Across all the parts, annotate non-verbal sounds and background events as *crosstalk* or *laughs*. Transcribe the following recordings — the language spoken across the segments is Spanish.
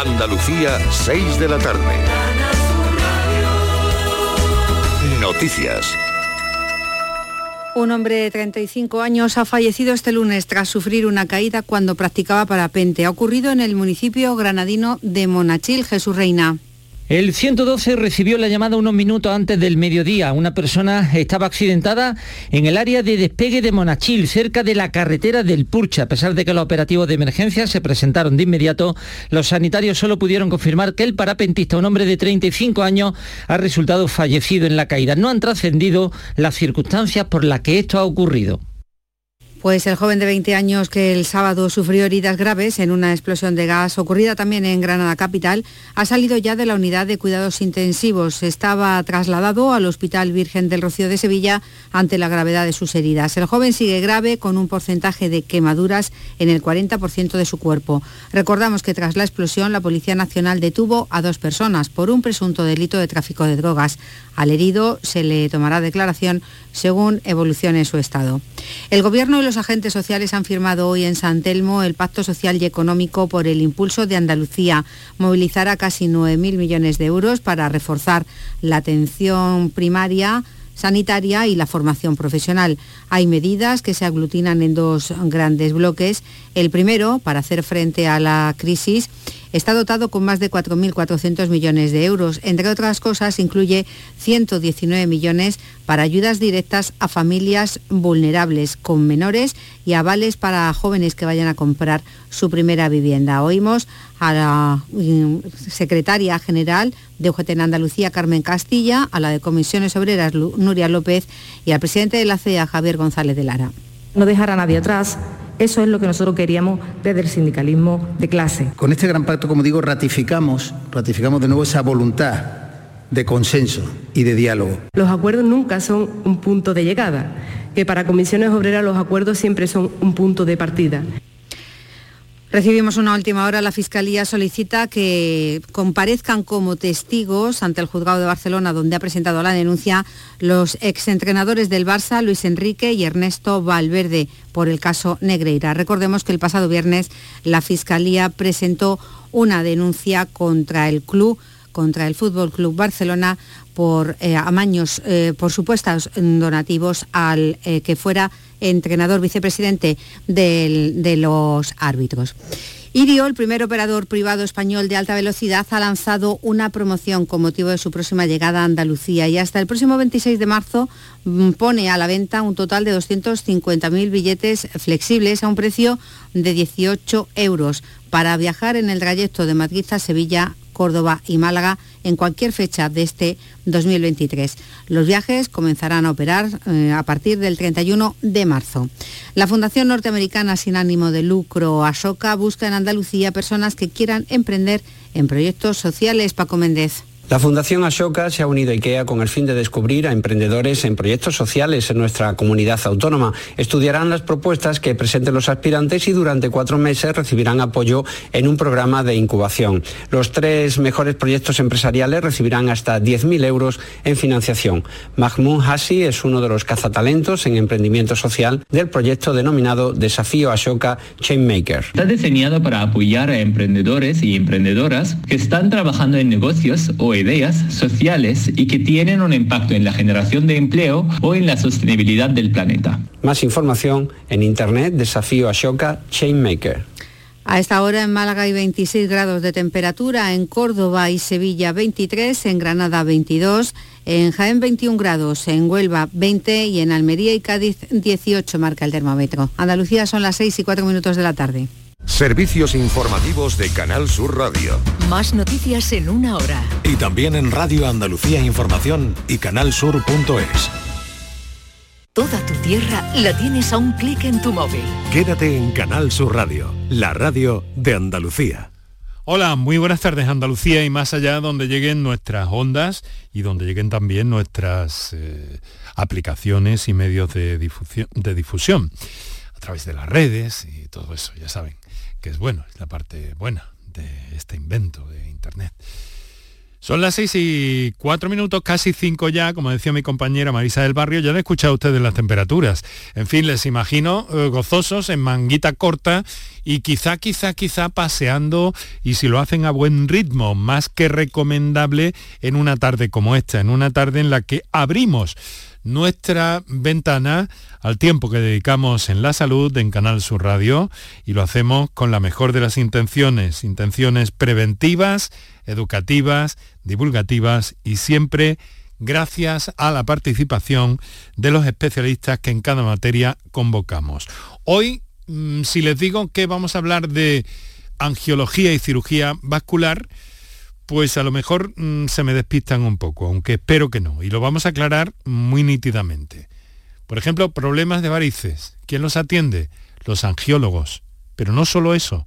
Andalucía, 6 de la tarde. Noticias. Un hombre de 35 años ha fallecido este lunes tras sufrir una caída cuando practicaba parapente. Ha ocurrido en el municipio granadino de Monachil, Jesús Reina. El 112 recibió la llamada unos minutos antes del mediodía. Una persona estaba accidentada en el área de despegue de Monachil, cerca de la carretera del Purcha. A pesar de que los operativos de emergencia se presentaron de inmediato, los sanitarios solo pudieron confirmar que el parapentista, un hombre de 35 años, ha resultado fallecido en la caída. No han trascendido las circunstancias por las que esto ha ocurrido. Pues el joven de 20 años que el sábado sufrió heridas graves en una explosión de gas ocurrida también en Granada Capital ha salido ya de la unidad de cuidados intensivos. Estaba trasladado al Hospital Virgen del Rocío de Sevilla ante la gravedad de sus heridas. El joven sigue grave con un porcentaje de quemaduras en el 40% de su cuerpo. Recordamos que tras la explosión la Policía Nacional detuvo a dos personas por un presunto delito de tráfico de drogas. Al herido se le tomará declaración según evolucione su estado. El Gobierno agentes sociales han firmado hoy en San Telmo el Pacto Social y Económico por el Impulso de Andalucía. Movilizará casi 9.000 millones de euros para reforzar la atención primaria sanitaria y la formación profesional. Hay medidas que se aglutinan en dos grandes bloques. El primero, para hacer frente a la crisis, está dotado con más de 4.400 millones de euros. Entre otras cosas, incluye 119 millones para ayudas directas a familias vulnerables con menores y avales para jóvenes que vayan a comprar su primera vivienda. Oímos a la mm, secretaria general de UGT en Andalucía, Carmen Castilla, a la de Comisiones Obreras, Nuria López, y al presidente de la CEA, Javier González de Lara. No dejar a nadie atrás eso es lo que nosotros queríamos desde el sindicalismo de clase. Con este gran pacto, como digo, ratificamos, ratificamos de nuevo esa voluntad de consenso y de diálogo. Los acuerdos nunca son un punto de llegada, que para comisiones obreras los acuerdos siempre son un punto de partida. Recibimos una última hora. La Fiscalía solicita que comparezcan como testigos ante el Juzgado de Barcelona, donde ha presentado la denuncia, los exentrenadores del Barça, Luis Enrique y Ernesto Valverde, por el caso Negreira. Recordemos que el pasado viernes la Fiscalía presentó una denuncia contra el club contra el Fútbol Club Barcelona por eh, amaños, eh, por supuestos donativos al eh, que fuera entrenador vicepresidente de los árbitros. Irio, el primer operador privado español de alta velocidad, ha lanzado una promoción con motivo de su próxima llegada a Andalucía y hasta el próximo 26 de marzo mm, pone a la venta un total de 250.000 billetes flexibles a un precio de 18 euros para viajar en el trayecto de Madrid a Sevilla Córdoba y Málaga en cualquier fecha de este 2023. Los viajes comenzarán a operar eh, a partir del 31 de marzo. La Fundación Norteamericana sin ánimo de lucro Ashoka busca en Andalucía personas que quieran emprender en proyectos sociales. Paco Méndez. La Fundación Ashoka se ha unido a IKEA con el fin de descubrir a emprendedores en proyectos sociales en nuestra comunidad autónoma. Estudiarán las propuestas que presenten los aspirantes y durante cuatro meses recibirán apoyo en un programa de incubación. Los tres mejores proyectos empresariales recibirán hasta 10.000 euros en financiación. Mahmoud Hassi es uno de los cazatalentos en emprendimiento social del proyecto denominado Desafío Ashoka Chainmaker. Está diseñado para apoyar a emprendedores y emprendedoras que están trabajando en negocios o ideas sociales y que tienen un impacto en la generación de empleo o en la sostenibilidad del planeta. Más información en internet Desafío Ashoka Chainmaker. A esta hora en Málaga hay 26 grados de temperatura, en Córdoba y Sevilla 23, en Granada 22, en Jaén 21 grados, en Huelva 20 y en Almería y Cádiz 18 marca el termómetro. Andalucía son las 6 y 4 minutos de la tarde. Servicios informativos de Canal Sur Radio. Más noticias en una hora. Y también en Radio Andalucía Información y canalsur.es. Toda tu tierra la tienes a un clic en tu móvil. Quédate en Canal Sur Radio, la radio de Andalucía. Hola, muy buenas tardes Andalucía y más allá donde lleguen nuestras ondas y donde lleguen también nuestras eh, aplicaciones y medios de difusión, de difusión a través de las redes y todo eso, ya saben que es bueno, es la parte buena de este invento de Internet. Son las seis y cuatro minutos, casi cinco ya, como decía mi compañera Marisa del Barrio, ya han escuchado ustedes las temperaturas. En fin, les imagino eh, gozosos en manguita corta y quizá, quizá, quizá paseando y si lo hacen a buen ritmo, más que recomendable en una tarde como esta, en una tarde en la que abrimos nuestra ventana al tiempo que dedicamos en la salud en Canal Sur Radio y lo hacemos con la mejor de las intenciones, intenciones preventivas, educativas, divulgativas y siempre gracias a la participación de los especialistas que en cada materia convocamos. Hoy, mm, si les digo que vamos a hablar de angiología y cirugía vascular, pues a lo mejor mm, se me despistan un poco, aunque espero que no, y lo vamos a aclarar muy nítidamente. Por ejemplo, problemas de varices. ¿Quién los atiende? Los angiólogos. Pero no solo eso,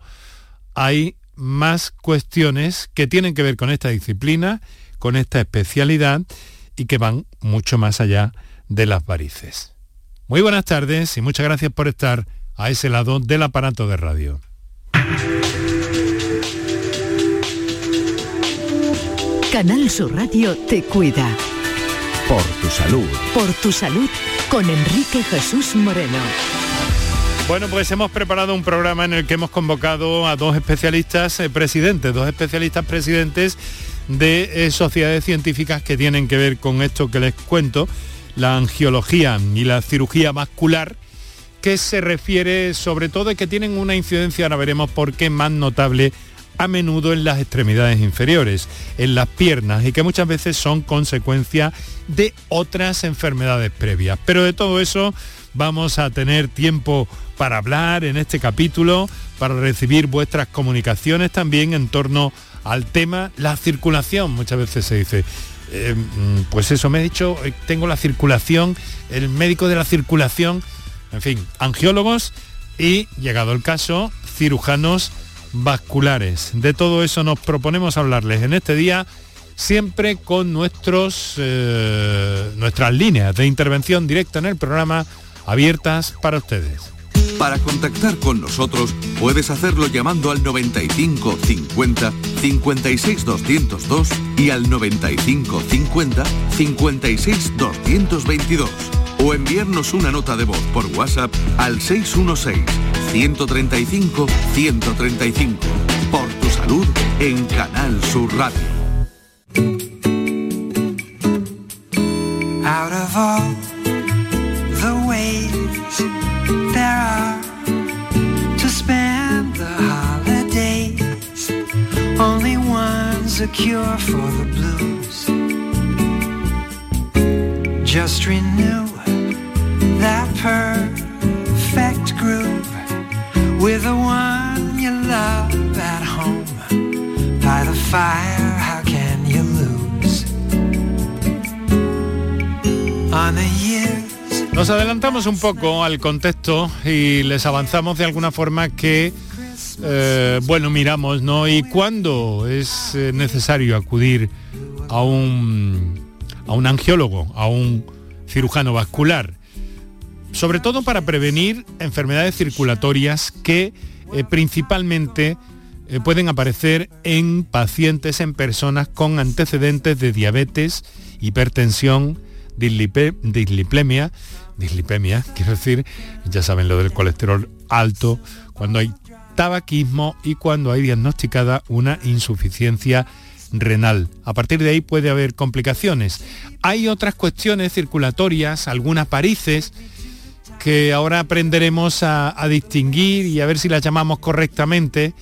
hay más cuestiones que tienen que ver con esta disciplina, con esta especialidad y que van mucho más allá de las varices. Muy buenas tardes y muchas gracias por estar a ese lado del aparato de radio. Canal Sur Radio te cuida. Por tu salud. Por tu salud con Enrique Jesús Moreno. Bueno, pues hemos preparado un programa en el que hemos convocado a dos especialistas eh, presidentes, dos especialistas presidentes de eh, sociedades científicas que tienen que ver con esto que les cuento, la angiología y la cirugía vascular, que se refiere sobre todo y que tienen una incidencia, ahora veremos por qué más notable a menudo en las extremidades inferiores, en las piernas y que muchas veces son consecuencia de otras enfermedades previas. Pero de todo eso vamos a tener tiempo para hablar en este capítulo, para recibir vuestras comunicaciones también en torno al tema la circulación. Muchas veces se dice, eh, mm, pues eso me he dicho, eh, tengo la circulación, el médico de la circulación, en fin, angiólogos y, llegado el caso, cirujanos vasculares. De todo eso nos proponemos hablarles en este día, siempre con nuestros, eh, nuestras líneas de intervención directa en el programa abiertas para ustedes. Para contactar con nosotros puedes hacerlo llamando al 95 50 56 202 y al 95 50 56 222 o enviarnos una nota de voz por WhatsApp al 616 135 135. Por tu salud en Canal Sur Radio. Out of all the ways there are to spend the holidays, only one's a cure for the blues. Just renew Nos adelantamos un poco al contexto y les avanzamos de alguna forma que, eh, bueno, miramos, ¿no? Y cuándo es eh, necesario acudir a un, a un angiólogo, a un cirujano vascular, sobre todo para prevenir enfermedades circulatorias que eh, principalmente eh, pueden aparecer en pacientes, en personas con antecedentes de diabetes, hipertensión, dislipe- dislipemia, dislipemia, quiero decir, ya saben lo del colesterol alto, cuando hay tabaquismo y cuando hay diagnosticada una insuficiencia renal. A partir de ahí puede haber complicaciones. Hay otras cuestiones circulatorias, algunas varices, que ahora aprenderemos a, distinguir y a ver si las llamamos correctamente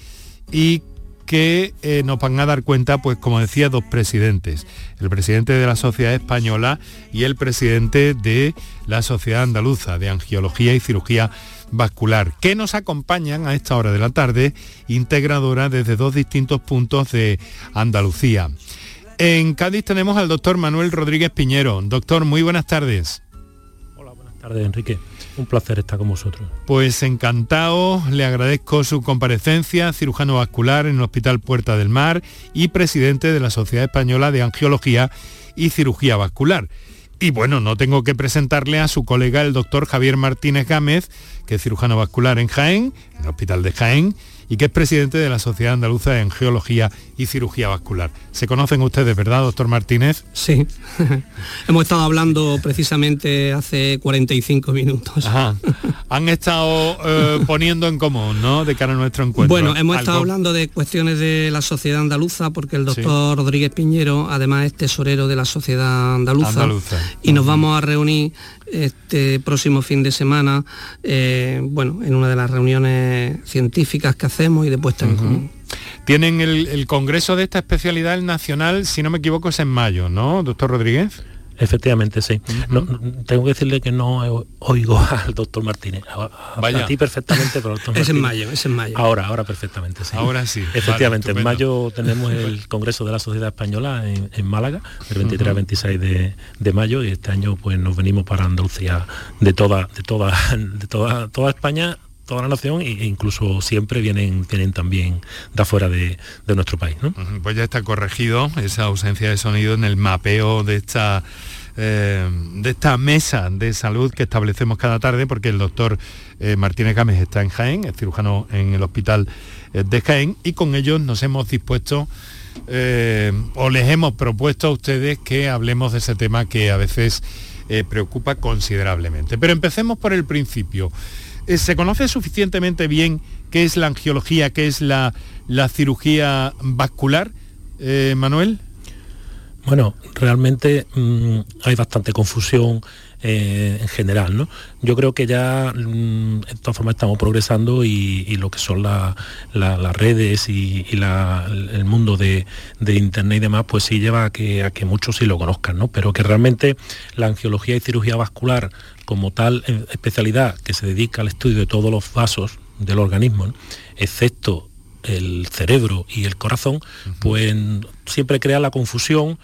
y que eh, nos van a dar cuenta, pues como decía, dos presidentes, el presidente de la Sociedad Española y el presidente de la Sociedad Andaluza de Angiología y Cirugía Vascular, que nos acompañan a esta hora de la tarde, integradora desde dos distintos puntos de Andalucía. En Cádiz tenemos al doctor Manuel Rodríguez Piñero. Doctor, muy buenas tardes. Buenas tardes, Enrique. Un placer estar con vosotros. Pues encantado, le agradezco su comparecencia, cirujano vascular en el Hospital Puerta del Mar y presidente de la Sociedad Española de Angiología y Cirugía Vascular. Y bueno, no tengo que presentarle a su colega el doctor Javier Martínez Gámez, que es cirujano vascular en Jaén, en el Hospital de Jaén, y que es presidente de la Sociedad Andaluza en Geología y Cirugía Vascular. ¿Se conocen ustedes, verdad, doctor Martínez? Sí, *laughs* hemos estado hablando precisamente hace 45 minutos. Ajá. *laughs* Han estado eh, *laughs* poniendo en común, ¿no?, de cara a nuestro encuentro. Bueno, hemos estado hablando de cuestiones de la sociedad andaluza, porque el doctor Rodríguez Piñero, además es tesorero de la sociedad andaluza, y nos vamos a reunir este próximo fin de semana, eh, bueno, en una de las reuniones científicas que hacemos y de puesta en común. Tienen el, el, congreso de esta especialidad el nacional, si no me equivoco, es en mayo, ¿no, doctor Rodríguez? Efectivamente, sí. no, tengo que decirle que no oigo *laughs* al doctor Martínez. A, Vaya. a ti perfectamente, pero doctor *laughs* Es en mayo, es en mayo. Ahora, ahora perfectamente, sí. Ahora sí. Efectivamente, Vale, en mayo tenemos el *laughs* Congreso de la Sociedad Española en, en Málaga, el 23 al 26 de, de, mayo, y este año pues nos venimos para Andalucía de toda, de toda, de toda, toda España toda la nación e incluso siempre vienen, vienen también de afuera de, de nuestro país. ¿no? Pues ya está corregido esa ausencia de sonido en el mapeo de esta eh, de esta mesa de salud que establecemos cada tarde, porque el doctor eh, Martínez Gámez está en Jaén, es cirujano en el hospital eh, de Jaén, y con ellos nos hemos dispuesto o les hemos propuesto a ustedes que hablemos de ese tema que a veces preocupa considerablemente. Pero empecemos por el principio. ¿Se conoce suficientemente bien qué es la angiología, qué es la, la cirugía vascular, Manuel? Bueno, realmente mmm, hay bastante confusión eh, en general, ¿no? Yo creo que ya mmm, de todas formas estamos progresando y, lo que son la, la, las redes y, el mundo de, de, internet y demás, pues sí lleva a que, a que muchos sí lo conozcan, ¿no? Pero que realmente la angiología y cirugía vascular como tal especialidad que se dedica al estudio de todos los vasos del organismo, ¿no? excepto el cerebro y el corazón, uh -huh. pues siempre crea la confusión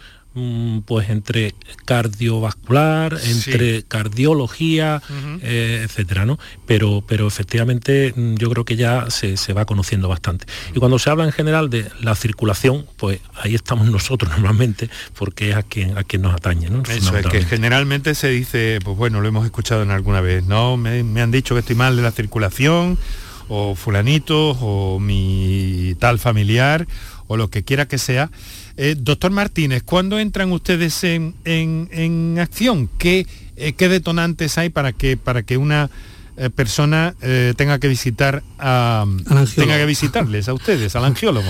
pues entre cardiovascular, entre sí. cardiología, uh -huh. eh, etcétera, ¿no? Pero, pero efectivamente yo creo que ya se, se, va conociendo bastante. Y cuando se habla en general de la circulación, pues ahí estamos *laughs* nosotros normalmente, porque es a quien, a quien nos atañe, ¿no? Eso es que generalmente se dice, pues bueno, lo hemos escuchado en alguna vez, ¿no? Me, me han dicho que estoy mal de la circulación, o fulanito, o mi tal familiar, o lo que quiera que sea. Eh, doctor Martínez, ¿cuándo entran ustedes en, en, en acción? ¿Qué, eh, ¿Qué, detonantes hay para que, para que una eh, persona tenga que visitar a, tenga que visitarles a ustedes, al angiólogo?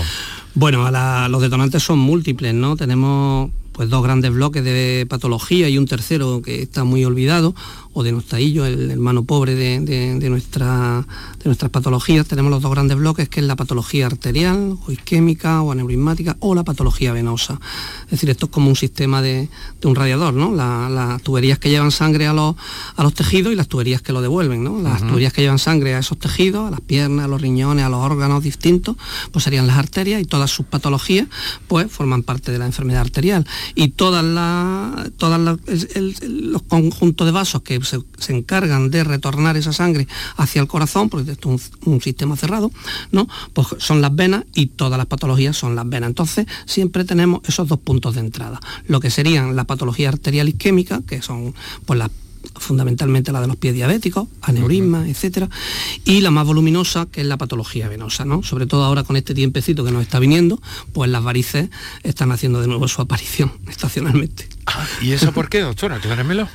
Bueno, a la, los detonantes son múltiples, ¿no? Tenemos pues dos grandes bloques de patología y un tercero que está muy olvidado, o de Nostallo, el hermano pobre de, de, de, nuestra, nuestras patologías, tenemos los dos grandes bloques, que es la patología arterial, o isquémica, o aneurismática, o la patología venosa. Es decir, esto es como un sistema de, de un radiador, ¿no? La, las tuberías que llevan sangre a los, a los tejidos y las tuberías que lo devuelven, ¿no? Las uh -huh. tuberías que llevan sangre a esos tejidos, a las piernas, a los riñones, a los órganos distintos, pues serían las arterias y todas sus patologías, pues forman parte de la enfermedad arterial. Y todas, la, todas la, el, el, los conjuntos de vasos que se, se, encargan de retornar esa sangre hacia el corazón, porque esto es un, un, sistema cerrado, ¿no? Pues son las venas y todas las patologías son las venas. Entonces, siempre tenemos esos dos puntos de entrada. Lo que serían la patología arterial isquémica, que son pues las fundamentalmente la de los pies diabéticos, aneurismas, uh -huh. etcétera, y la más voluminosa, que es la patología venosa, ¿no? Sobre todo ahora con este tiempecito que nos está viniendo, pues las varices están haciendo de nuevo su aparición *laughs* estacionalmente. ¿Y eso por qué, doctora? Acláramelo.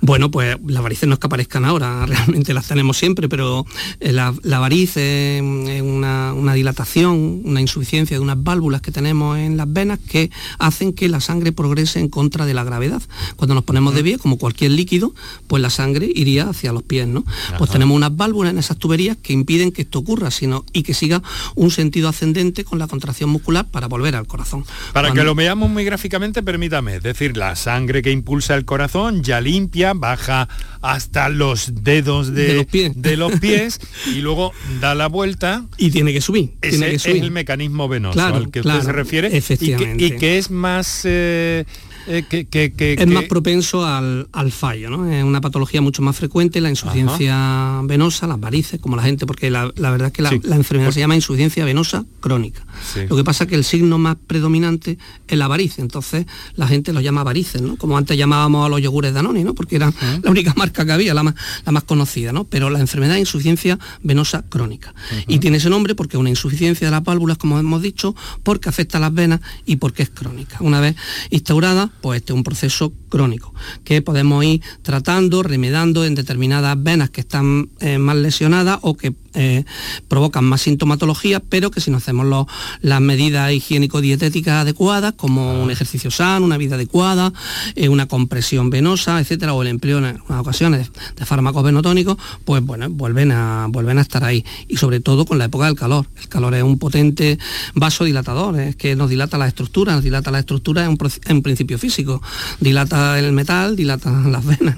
Bueno, pues las varices no es que aparezcan ahora, *laughs* realmente las tenemos siempre, pero eh, la, la variz es una, una, dilatación, una insuficiencia de unas válvulas que tenemos en las venas que hacen que la sangre progrese en contra de la gravedad. Cuando nos ponemos de pie, como cualquier líquido, pues la sangre iría hacia los pies, ¿no? Ajá. Pues tenemos unas válvulas en esas tuberías que impiden que esto ocurra, sino y que siga un sentido ascendente con la contracción muscular para volver al corazón. Para Cuando... que lo veamos muy gráficamente, permítame, es decir, la sangre que impulsa el corazón ya limpia baja hasta los dedos de, de, los, pies. de los, pies. *laughs* y luego da la vuelta. Y tiene que subir. Ese tiene que subir. es el mecanismo venoso claro, al que claro, usted se refiere. Efectivamente. Y que, y que es más... Eh, eh, que, es más propenso al, fallo, ¿no? Es una patología mucho más frecuente, la insuficiencia venosa, las varices, como la gente, porque la, verdad es que la, enfermedad se llama insuficiencia venosa crónica. Lo que pasa es que el signo más predominante es la varice, entonces la gente lo llama varices, ¿no? Como antes llamábamos a los yogures de Anoni, ¿no? Porque era la única marca que había, la más, la más conocida, ¿no? Pero la enfermedad es insuficiencia venosa crónica. Y tiene ese nombre porque es una insuficiencia de las válvulas, como hemos dicho, porque afecta a las venas y porque es crónica. Una vez instaurada, pues este es un proceso crónico que podemos ir tratando, remedando en determinadas venas que están eh, más lesionadas o que eh, provocan más sintomatología, pero que si no hacemos las medidas higiénico-dietéticas adecuadas, como un ejercicio sano, una vida adecuada, eh, una compresión venosa, etcétera, o el empleo en algunas ocasiones de, fármacos venotónicos, pues bueno, vuelven a, vuelven a estar ahí. Y sobre todo con la época del calor. El calor es un potente vasodilatador, es que nos dilata las estructuras, nos dilata las estructuras en, principio físico, dilata el metal, dilata *laughs* las venas.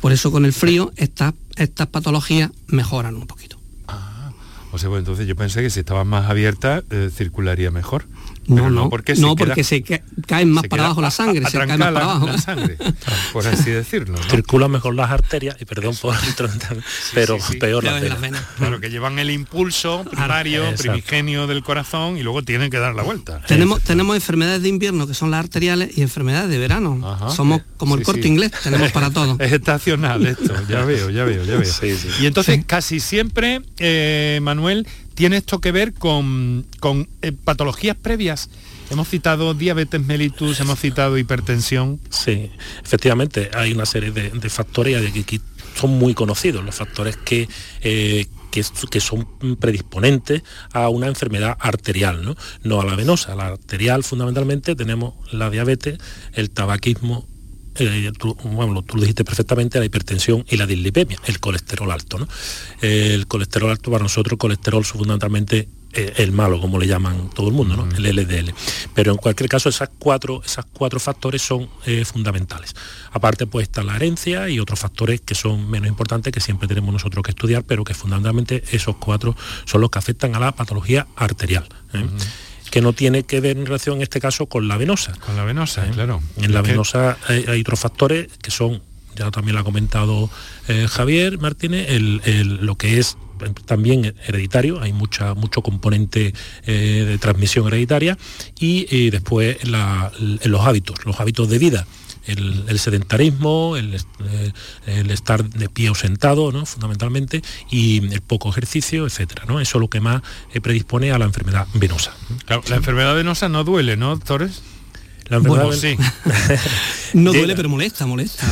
Por eso con el frío estas patologías mejoran un poquito. Entonces yo pensé que si estaba más abierta eh, circularía mejor. No, no, porque, no, porque se caen más para abajo la sangre, se cae más para abajo. La sangre, por así decirlo. Circulan mejor las arterias, y perdón por pero peor las venas. Claro, que llevan el impulso primario, primigenio del corazón y luego tienen que dar la vuelta. Tenemos, tenemos enfermedades de invierno que son las arteriales y enfermedades de verano. Somos como el corte inglés, tenemos para todo. *laughs* Es estacional esto, ya veo, ya veo, ya veo. Y entonces casi siempre, eh, Manuel, tiene esto que ver con, eh, patologías previas. Hemos citado diabetes mellitus, hemos citado hipertensión. Sí, efectivamente, hay una serie de, factores que, son muy conocidos, los factores que, eh, que, son predisponentes a una enfermedad arterial, ¿no? no a la venosa. La arterial fundamentalmente tenemos la diabetes, el tabaquismo eh, tú, bueno, tú lo dijiste perfectamente, la hipertensión y la dislipemia, el colesterol alto. ¿no? el colesterol alto para nosotros, el colesterol fundamentalmente eh, el malo, como le llaman todo el mundo, ¿no? el LDL. Pero en cualquier caso, esas cuatro, esas cuatro factores son eh, fundamentales. Aparte, pues está la herencia y otros factores que son menos importantes, que siempre tenemos nosotros que estudiar, pero que fundamentalmente esos cuatro son los que afectan a la patología arterial que no tiene que ver en relación en este caso con la venosa. Con la venosa, ¿Eh? claro. En la venosa hay, otros factores que son, ya también lo ha comentado eh, Javier Martínez, lo que es también hereditario, hay mucha, mucho componente eh, de transmisión hereditaria y, después los hábitos, los hábitos de vida el, sedentarismo, el, estar de pie o sentado, ¿no? fundamentalmente, y el poco ejercicio, etcétera. ¿no? Eso es lo que más eh, predispone a la enfermedad venosa. la enfermedad venosa no duele, ¿no, doctores? La bueno, sí. *laughs* no duele, pero molesta, molesta.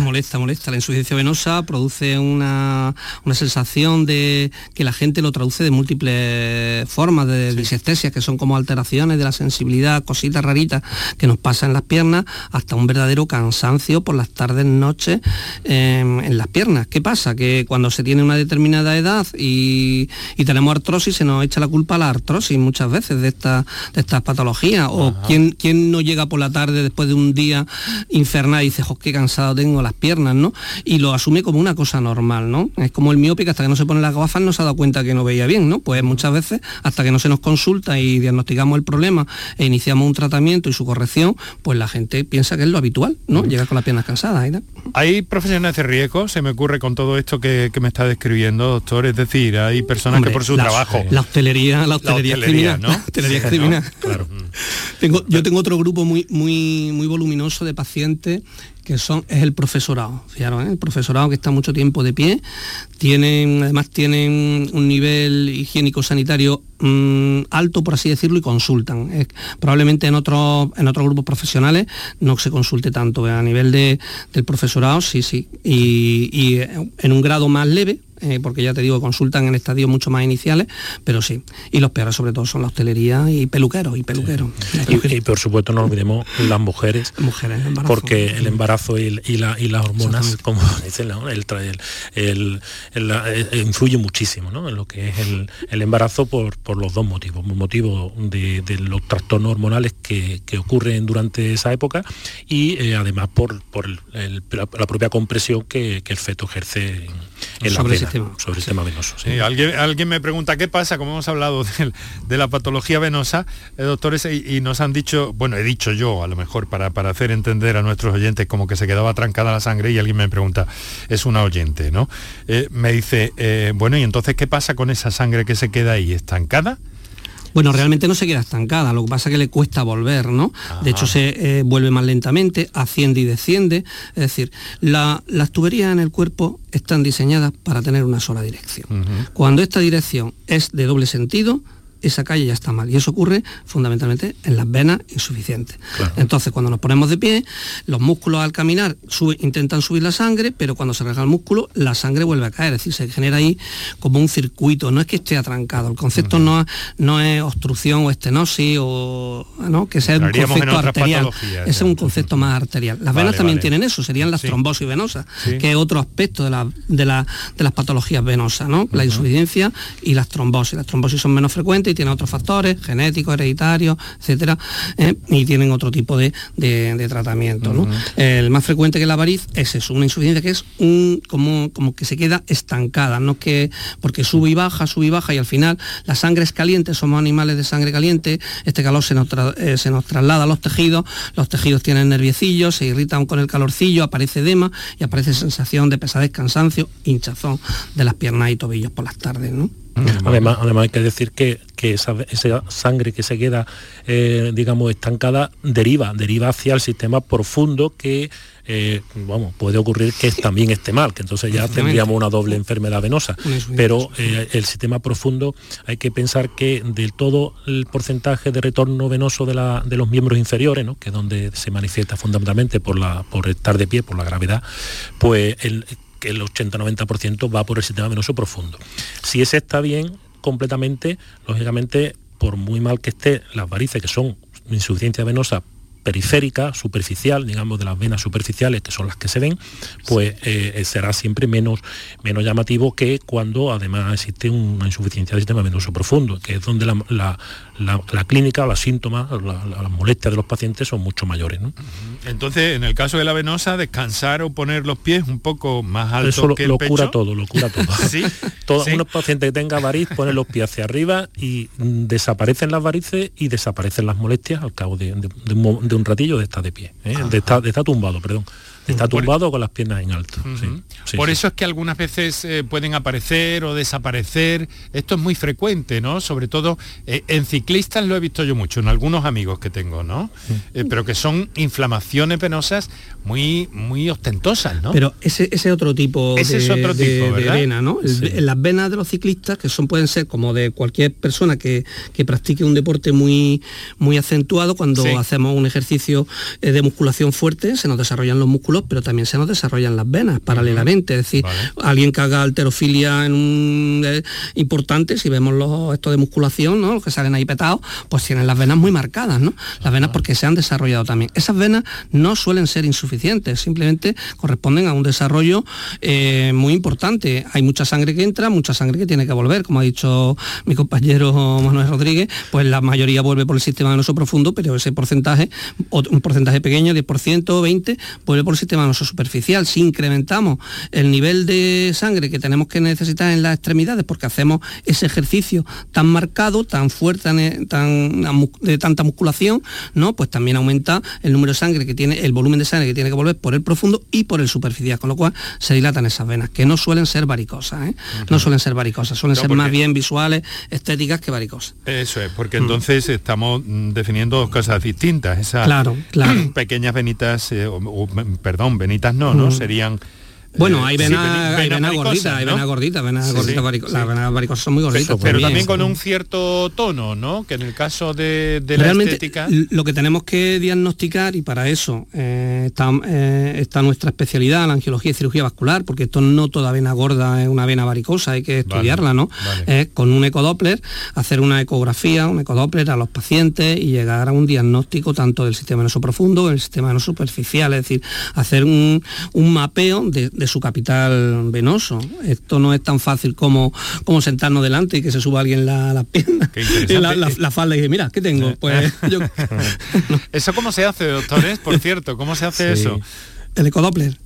molesta, molesta. La insuficiencia venosa produce una, sensación de que la gente lo traduce de múltiples formas, de disestesias, que son como alteraciones de la sensibilidad, cositas raritas que nos pasan en las piernas, hasta un verdadero cansancio por las tardes, noches em, en las piernas. ¿Qué pasa? Que cuando se tiene una determinada edad y, tenemos artrosis, se nos echa la culpa a la artrosis muchas veces de, esta, de estas patologías. O quién, quién no llega por la tarde después de un día infernal y dice, jo, qué cansado tengo las piernas, ¿no? Y lo asume como una cosa normal, ¿no? Es como el miópico hasta que no se pone las gafas no se ha dado cuenta que no veía bien, ¿no? Pues muchas veces hasta que no se nos consulta y diagnosticamos el problema e iniciamos un tratamiento y su corrección, pues la gente piensa que es lo habitual, ¿no? Llega con las piernas cansadas. Hay profesionales de riesgo, se me ocurre con todo esto que, me está describiendo, doctor, es decir, hay personas que por su trabajo... La hostelería, la hostelería, criminal, ¿no? hostelería criminal. claro. tengo, yo tengo otro grupo muy, muy, muy voluminoso de pacientes que son, es el profesorado. Fijaros, ¿eh? el profesorado que está mucho tiempo de pie, tienen, además tienen un nivel higiénico sanitario mm, alto, por así decirlo, y consultan. probablemente en otros en otros grupos profesionales no se consulte tanto. A nivel de, del profesorado, sí, sí. y en un grado más leve, eh, porque ya te digo, consultan en estadios mucho más iniciales, pero sí. Y los peores sobre todo son la hostelería y peluqueros y peluqueros. Y, por supuesto no olvidemos las mujeres, mujeres porque el embarazo y, las hormonas, como *laughs* dicen, el, eh, influye muchísimo en lo que es el, embarazo por, los dos motivos. Un motivo de, los trastornos hormonales que, ocurren durante esa época y eh, además por, la propia compresión que, el feto ejerce en, en las sobre el sistema venoso. Alguien, alguien me pregunta qué pasa, como hemos hablado *laughs* de, la patología venosa, eh, doctores, y, y, nos han dicho, bueno, he dicho yo a lo mejor para, para hacer entender a nuestros oyentes como que se quedaba trancada la sangre y alguien me pregunta, es una oyente, ¿no? Eh, me dice, eh, bueno, y entonces, ¿qué pasa con esa sangre que se queda ahí estancada? Bueno, realmente no se queda estancada, lo que pasa es que le cuesta volver, ¿no? De hecho, se eh, vuelve más lentamente, asciende y desciende. Es decir, la, las tuberías en el cuerpo están diseñadas para tener una sola dirección. Uh -huh. Cuando esta dirección es de doble sentido, esa calle ya está mal. Y eso ocurre fundamentalmente en las venas insuficientes. Claro. Entonces, cuando nos ponemos de pie, los músculos al caminar sube, intentan subir la sangre, pero cuando se relaja el músculo, la sangre vuelve a caer. Es decir, se genera ahí como un circuito. No es que esté atrancado. El concepto uh -huh. no, no es obstrucción o estenosis o ¿no? que sea un concepto arterial. Ese es un concepto más arterial. Las venas también vale. tienen eso, serían las sí. trombosis venosas, sí. que es otro aspecto de, la, de, la, de, las patologías venosas, ¿no? Uh -huh. La insuficiencia y las trombosis. Las trombosis son menos frecuentes y tienen otros factores genéticos, hereditarios, etcétera, eh, y tienen otro tipo de, de, de tratamiento. Uh. El más frecuente que la variz es eso, una insuficiencia que es un como, como que se queda estancada, no que porque sube y baja, sube y baja y al final la sangre es caliente, somos animales de sangre caliente, este calor se nos, tra eh, se nos traslada a los tejidos, los tejidos tienen nerviecillos, se irritan con el calorcillo, aparece edema y aparece sensación de pesadez, cansancio, hinchazón de las piernas y tobillos por las tardes. ¿no? Además, además hay que decir que, que esa, esa, sangre que se queda, eh, digamos, estancada, deriva, deriva hacia el sistema profundo que, eh, vamos, puede ocurrir que también esté mal, que entonces ya tendríamos una doble enfermedad venosa. Pero eh, el sistema profundo hay que pensar que del todo el porcentaje de retorno venoso de, la, de los miembros inferiores, ¿no? que es donde se manifiesta fundamentalmente por, la, por estar de pie, por la gravedad, pues el que el 80-90% va por el sistema venoso profundo. Si ese está bien completamente, lógicamente, por muy mal que esté, las varices, que son insuficiencia venosa periférica, superficial, digamos de las venas superficiales, que son las que se ven, pues eh, será siempre menos, menos llamativo que cuando además existe una insuficiencia del sistema venoso profundo, que es donde la, la, la, la clínica, los síntomas, las molestias de los pacientes son mucho mayores. ¿no? Entonces, en el caso de la venosa, descansar o poner los pies un poco más alto Eso lo, que el lo pecho. cura todo, lo cura todo. *laughs* ¿Sí? *laughs* Todos ¿Sí? unos pacientes que tengan variz ponen los pies hacia arriba y mm, desaparecen las varices y desaparecen las molestias al cabo de, de, de, un, de un, ratillo de estar de pie, ¿eh? de, estar, de estar tumbado, perdón. Está tumbado con las piernas en alto. Uh -huh. sí, sí, Por sí. eso es que algunas veces eh, pueden aparecer o desaparecer. Esto es muy frecuente, ¿no? Sobre todo eh, en ciclistas lo he visto yo mucho, en algunos amigos que tengo, ¿no? Eh, pero que son inflamaciones venosas muy, muy ostentosas, ¿no? Pero ese, ese otro tipo, ese de, es otro de, tipo de vena, ¿no? El, las venas de los ciclistas, que son pueden ser como de cualquier persona que, que practique un deporte muy, muy acentuado, cuando hacemos un ejercicio de musculación fuerte, se nos desarrollan los músculos pero también se nos desarrollan las venas paralelamente. Es decir, vale. alguien que haga alterofilia en un eh, importante, si vemos los estos de musculación, ¿no? Los que salen ahí petados, pues tienen las venas muy marcadas, ¿no? Las venas porque se han desarrollado también. Esas venas no suelen ser insuficientes, simplemente corresponden a un desarrollo eh, muy importante. Hay mucha sangre que entra, mucha sangre que tiene que volver, como ha dicho mi compañero Manuel Rodríguez, pues la mayoría vuelve por el sistema venoso profundo, pero ese porcentaje, un porcentaje pequeño, 10%, 20%, vuelve por el sistema venoso superficial. Si incrementamos el nivel de sangre que tenemos que necesitar en las extremidades porque hacemos ese ejercicio tan marcado, tan fuerte, tan, de tanta musculación, ¿no? Pues también aumenta el número de sangre que tiene, el volumen de sangre que tiene que volver por el profundo y por el superficial, con lo cual se dilatan esas venas, que no suelen ser varicosas, ¿eh? uh -huh. No suelen ser varicosas, suelen no, ser más bien visuales, estéticas que varicosas. Eso es, porque entonces mm. estamos definiendo dos cosas distintas. Esas claro, claro. *clears throat* pequeñas venitas, eh, o, o, perdón, venitas no, ¿no? Serían bueno, hay venas sí, vena, vena gordita, ¿no? hay venas gorditas, venas sí, varico las venas varicosas son muy gorditas. Pero, también con un cierto tono, ¿no? Que en el caso de, de la Realmente, estética... Lo que tenemos que diagnosticar, y para eso eh, está, eh, está, nuestra especialidad, la angiología y cirugía vascular, porque esto no toda vena gorda es una vena varicosa, hay que estudiarla, ¿no? Vale. Eh, con un ecodoppler, hacer una ecografía, un ecodoppler a los pacientes y llegar a un diagnóstico tanto del sistema venoso profundo, del sistema venoso superficial, es decir, hacer un, un mapeo de, de su capital venoso. Esto no es tan fácil como, como sentarnos delante y que se suba alguien la, la pierna, la, la, la, falda y dice, mira, ¿qué tengo? Pues *laughs* yo... ¿Eso cómo se hace, doctores? Por cierto, ¿cómo se hace sí. eso? El ecodoppler.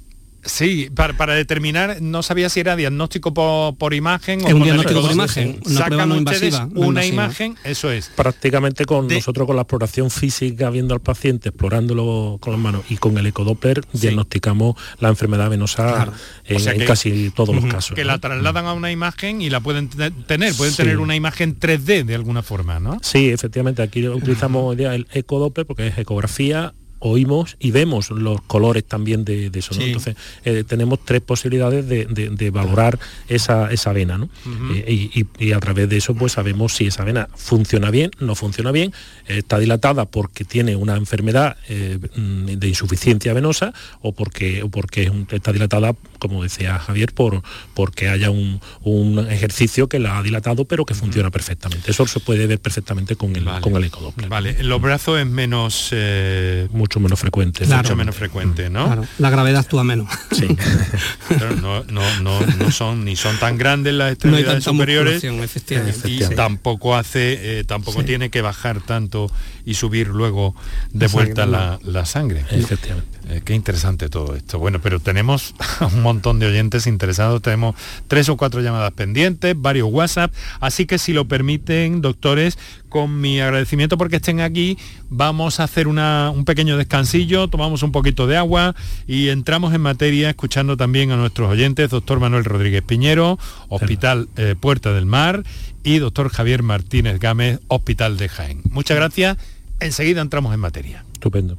Sí, para, para, determinar, no sabía si era diagnóstico por, por imagen o un diagnóstico por imagen. Una Sacan no invasiva, no una invasiva. imagen, eso es. Prácticamente con de... nosotros con la exploración física viendo al paciente, explorándolo con las manos y con el ecodoppler sí. diagnosticamos la enfermedad venosa claro. en, o sea que, en, casi todos uh -huh. los casos. Que ¿no? la trasladan a una imagen y la pueden tener, pueden sí. tener una imagen 3D de alguna forma, ¿no? Sí, efectivamente, aquí utilizamos el ecodoppler porque es ecografía oímos y vemos los colores también de, de eso. ¿no? Sí. Entonces, eh, tenemos tres posibilidades de, de, de valorar esa, esa, vena. ¿no? Uh -huh. eh, y, y, a través de eso pues sabemos si esa vena funciona bien, no funciona bien, está dilatada porque tiene una enfermedad eh, de insuficiencia venosa o porque, o porque está dilatada, como decía Javier, por, porque haya un, un ejercicio que la ha dilatado pero que funciona perfectamente. Eso se puede ver perfectamente con el, vale. con el ecodoppler. Vale, los brazos es menos... Eh, mucho menos frecuente. Claro. Mucho menos frecuente, ¿no? Claro. La gravedad actúa menos. Sí. *laughs* Pero no, no, no, no, son ni son tan grandes las extremidades no superiores efectivamente. y tampoco hace, eh, tampoco sí. tiene que bajar tanto y subir luego de vuelta la, la, sangre. Efectivamente. Eh, qué interesante todo esto. Bueno, pero tenemos *laughs* un montón de oyentes interesados, tenemos tres o cuatro llamadas pendientes, varios WhatsApp, así que si lo permiten, doctores, con mi agradecimiento porque estén aquí, vamos a hacer una, un pequeño descansillo, tomamos un poquito de agua y entramos en materia escuchando también a nuestros oyentes, doctor Manuel Rodríguez Piñero, Hospital eh, Puerta del Mar y doctor Javier Martínez Gámez, Hospital de Jaén. Muchas gracias, enseguida entramos en materia. Estupendo.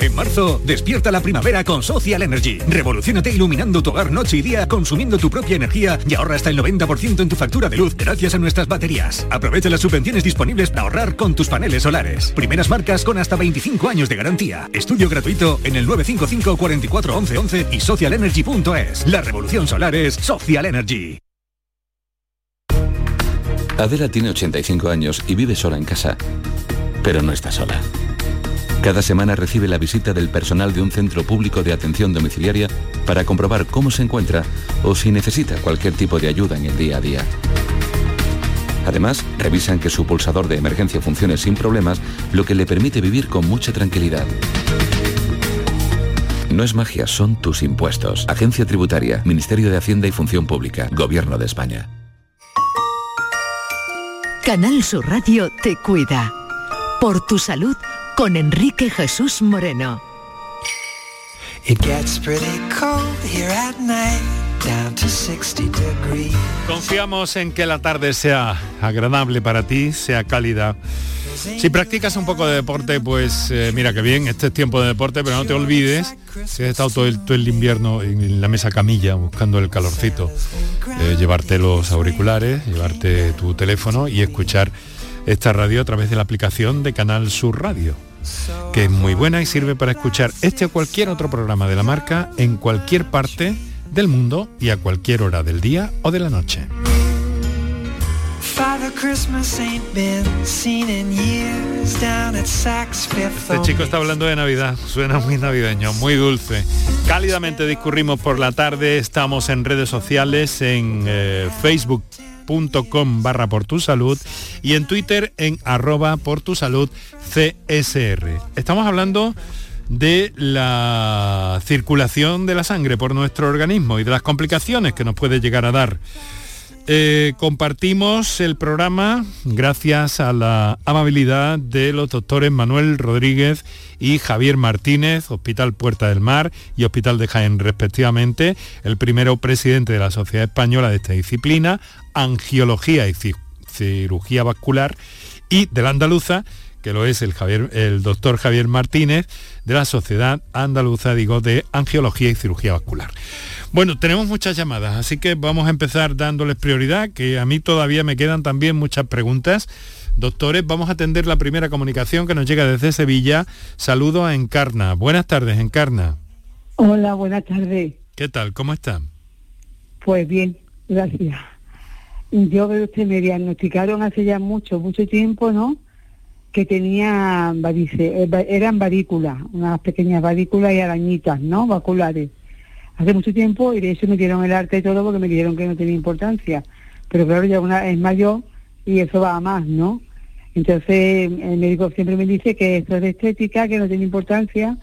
En marzo, despierta la primavera con Social Energy. Revolucionate iluminando tu hogar noche y día, consumiendo tu propia energía y ahorra hasta el 90% en tu factura de luz gracias a nuestras baterías. Aprovecha las subvenciones disponibles para ahorrar con tus paneles solares. Primeras marcas con hasta 25 años de garantía. Estudio gratuito en el 955 44 11 11 y socialenergy.es. La revolución solar es Social Energy. Adela tiene 85 años y vive sola en casa. Pero no está sola. Cada semana recibe la visita del personal de un centro público de atención domiciliaria para comprobar cómo se encuentra o si necesita cualquier tipo de ayuda en el día a día. Además, revisan que su pulsador de emergencia funcione sin problemas, lo que le permite vivir con mucha tranquilidad. No es magia, son tus impuestos. Agencia Tributaria, Ministerio de Hacienda y Función Pública, Gobierno de España. Canal Sur Radio te cuida. Por tu salud con Enrique Jesús Moreno. Confiamos en que la tarde sea agradable para ti, sea cálida. Si practicas un poco de deporte, pues eh, mira que bien, este es tiempo de deporte, pero no te olvides que has estado todo el, todo el invierno en la mesa camilla buscando el calorcito, eh, llevarte los auriculares, llevarte tu teléfono y escuchar esta radio a través de la aplicación de Canal Sur Radio que es muy buena y sirve para escuchar este o cualquier otro programa de la marca en cualquier parte del mundo y a cualquier hora del día o de la noche. Este chico está hablando de Navidad, suena muy navideño, muy dulce. Cálidamente discurrimos por la tarde, estamos en redes sociales, en eh, Facebook com barra por tu salud y en Twitter en arroba por tu salud CSR. Estamos hablando de la circulación de la sangre por nuestro organismo y de las complicaciones que nos puede llegar a dar. Eh, compartimos el programa gracias a la amabilidad de los doctores Manuel Rodríguez y Javier Martínez, Hospital Puerta del Mar y Hospital de Jaén respectivamente, el primero presidente de la Sociedad Española de esta disciplina, Angiología y Cirugía Vascular, y de la Andaluza, que lo es el, el doctor Javier Martínez, de la Sociedad Andaluza, digo, de Angiología y Cirugía Vascular. Bueno, tenemos muchas llamadas, así que vamos a empezar dándoles prioridad, que a mí todavía me quedan también muchas preguntas. Doctores, vamos a atender la primera comunicación que nos llega desde Sevilla. Saludo a Encarna. Buenas tardes, Encarna. Hola, buenas tardes. ¿Qué tal? ¿Cómo están? Pues bien, gracias. yo veo usted, me diagnosticaron hace ya mucho, mucho tiempo, ¿no? Que tenía varice, eh, eran varículas, unas pequeñas varículas y arañitas, ¿no? Vaculares. Hace mucho tiempo y de eso me dieron el arte y todo porque me dijeron que no tenía importancia. Pero claro, ya una es mayor y eso va a más, ¿no? Entonces el médico siempre me dice que esto es de estética, que no tiene importancia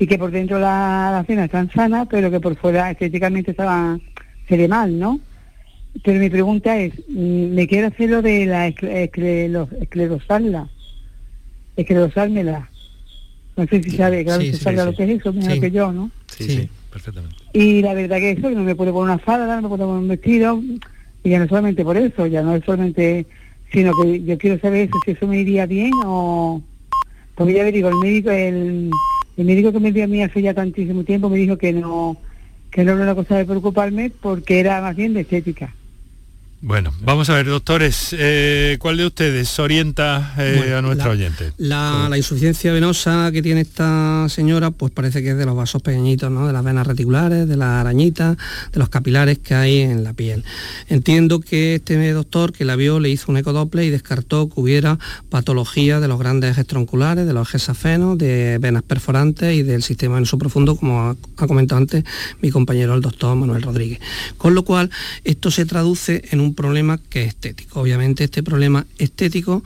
y que por dentro la, la cena están sanas, pero que por fuera estéticamente estaban, se ve mal, ¿no? Pero mi pregunta es, mm, me quiero hacer lo de la esclerosarla, esclerosármela. No sé si sabe, claro, se sabe lo que es eso, mejor que yo, ¿no? Sí, sí, perfectamente. Y la verdad que eso, que no me puedo poner una falda, no me puedo poner un vestido, y ya no solamente por eso, ya no es solamente, sino que yo quiero saber eso, si eso me iría bien o... Porque ya digo, el médico, el, el médico que me dio a mí hace ya tantísimo tiempo me dijo que no, que no era una cosa de preocuparme porque era más bien de estética. Bueno, vamos a ver, doctores, eh, ¿cuál de ustedes orienta eh, a nuestra la, oyente? La, la, insuficiencia venosa que tiene esta señora, pues parece que es de los vasos pequeñitos, ¿no? De las venas reticulares, de las arañitas, de los capilares que hay en la piel. Entiendo que este doctor que la vio le hizo un ecodople y descartó que hubiera patología de los grandes ejes tronculares, de los ejes safenos, de venas perforantes y del sistema venoso profundo, como ha, ha comentado antes mi compañero el doctor Manuel Rodríguez. Con lo cual, esto se traduce en un un problema que es estético. Obviamente este problema estético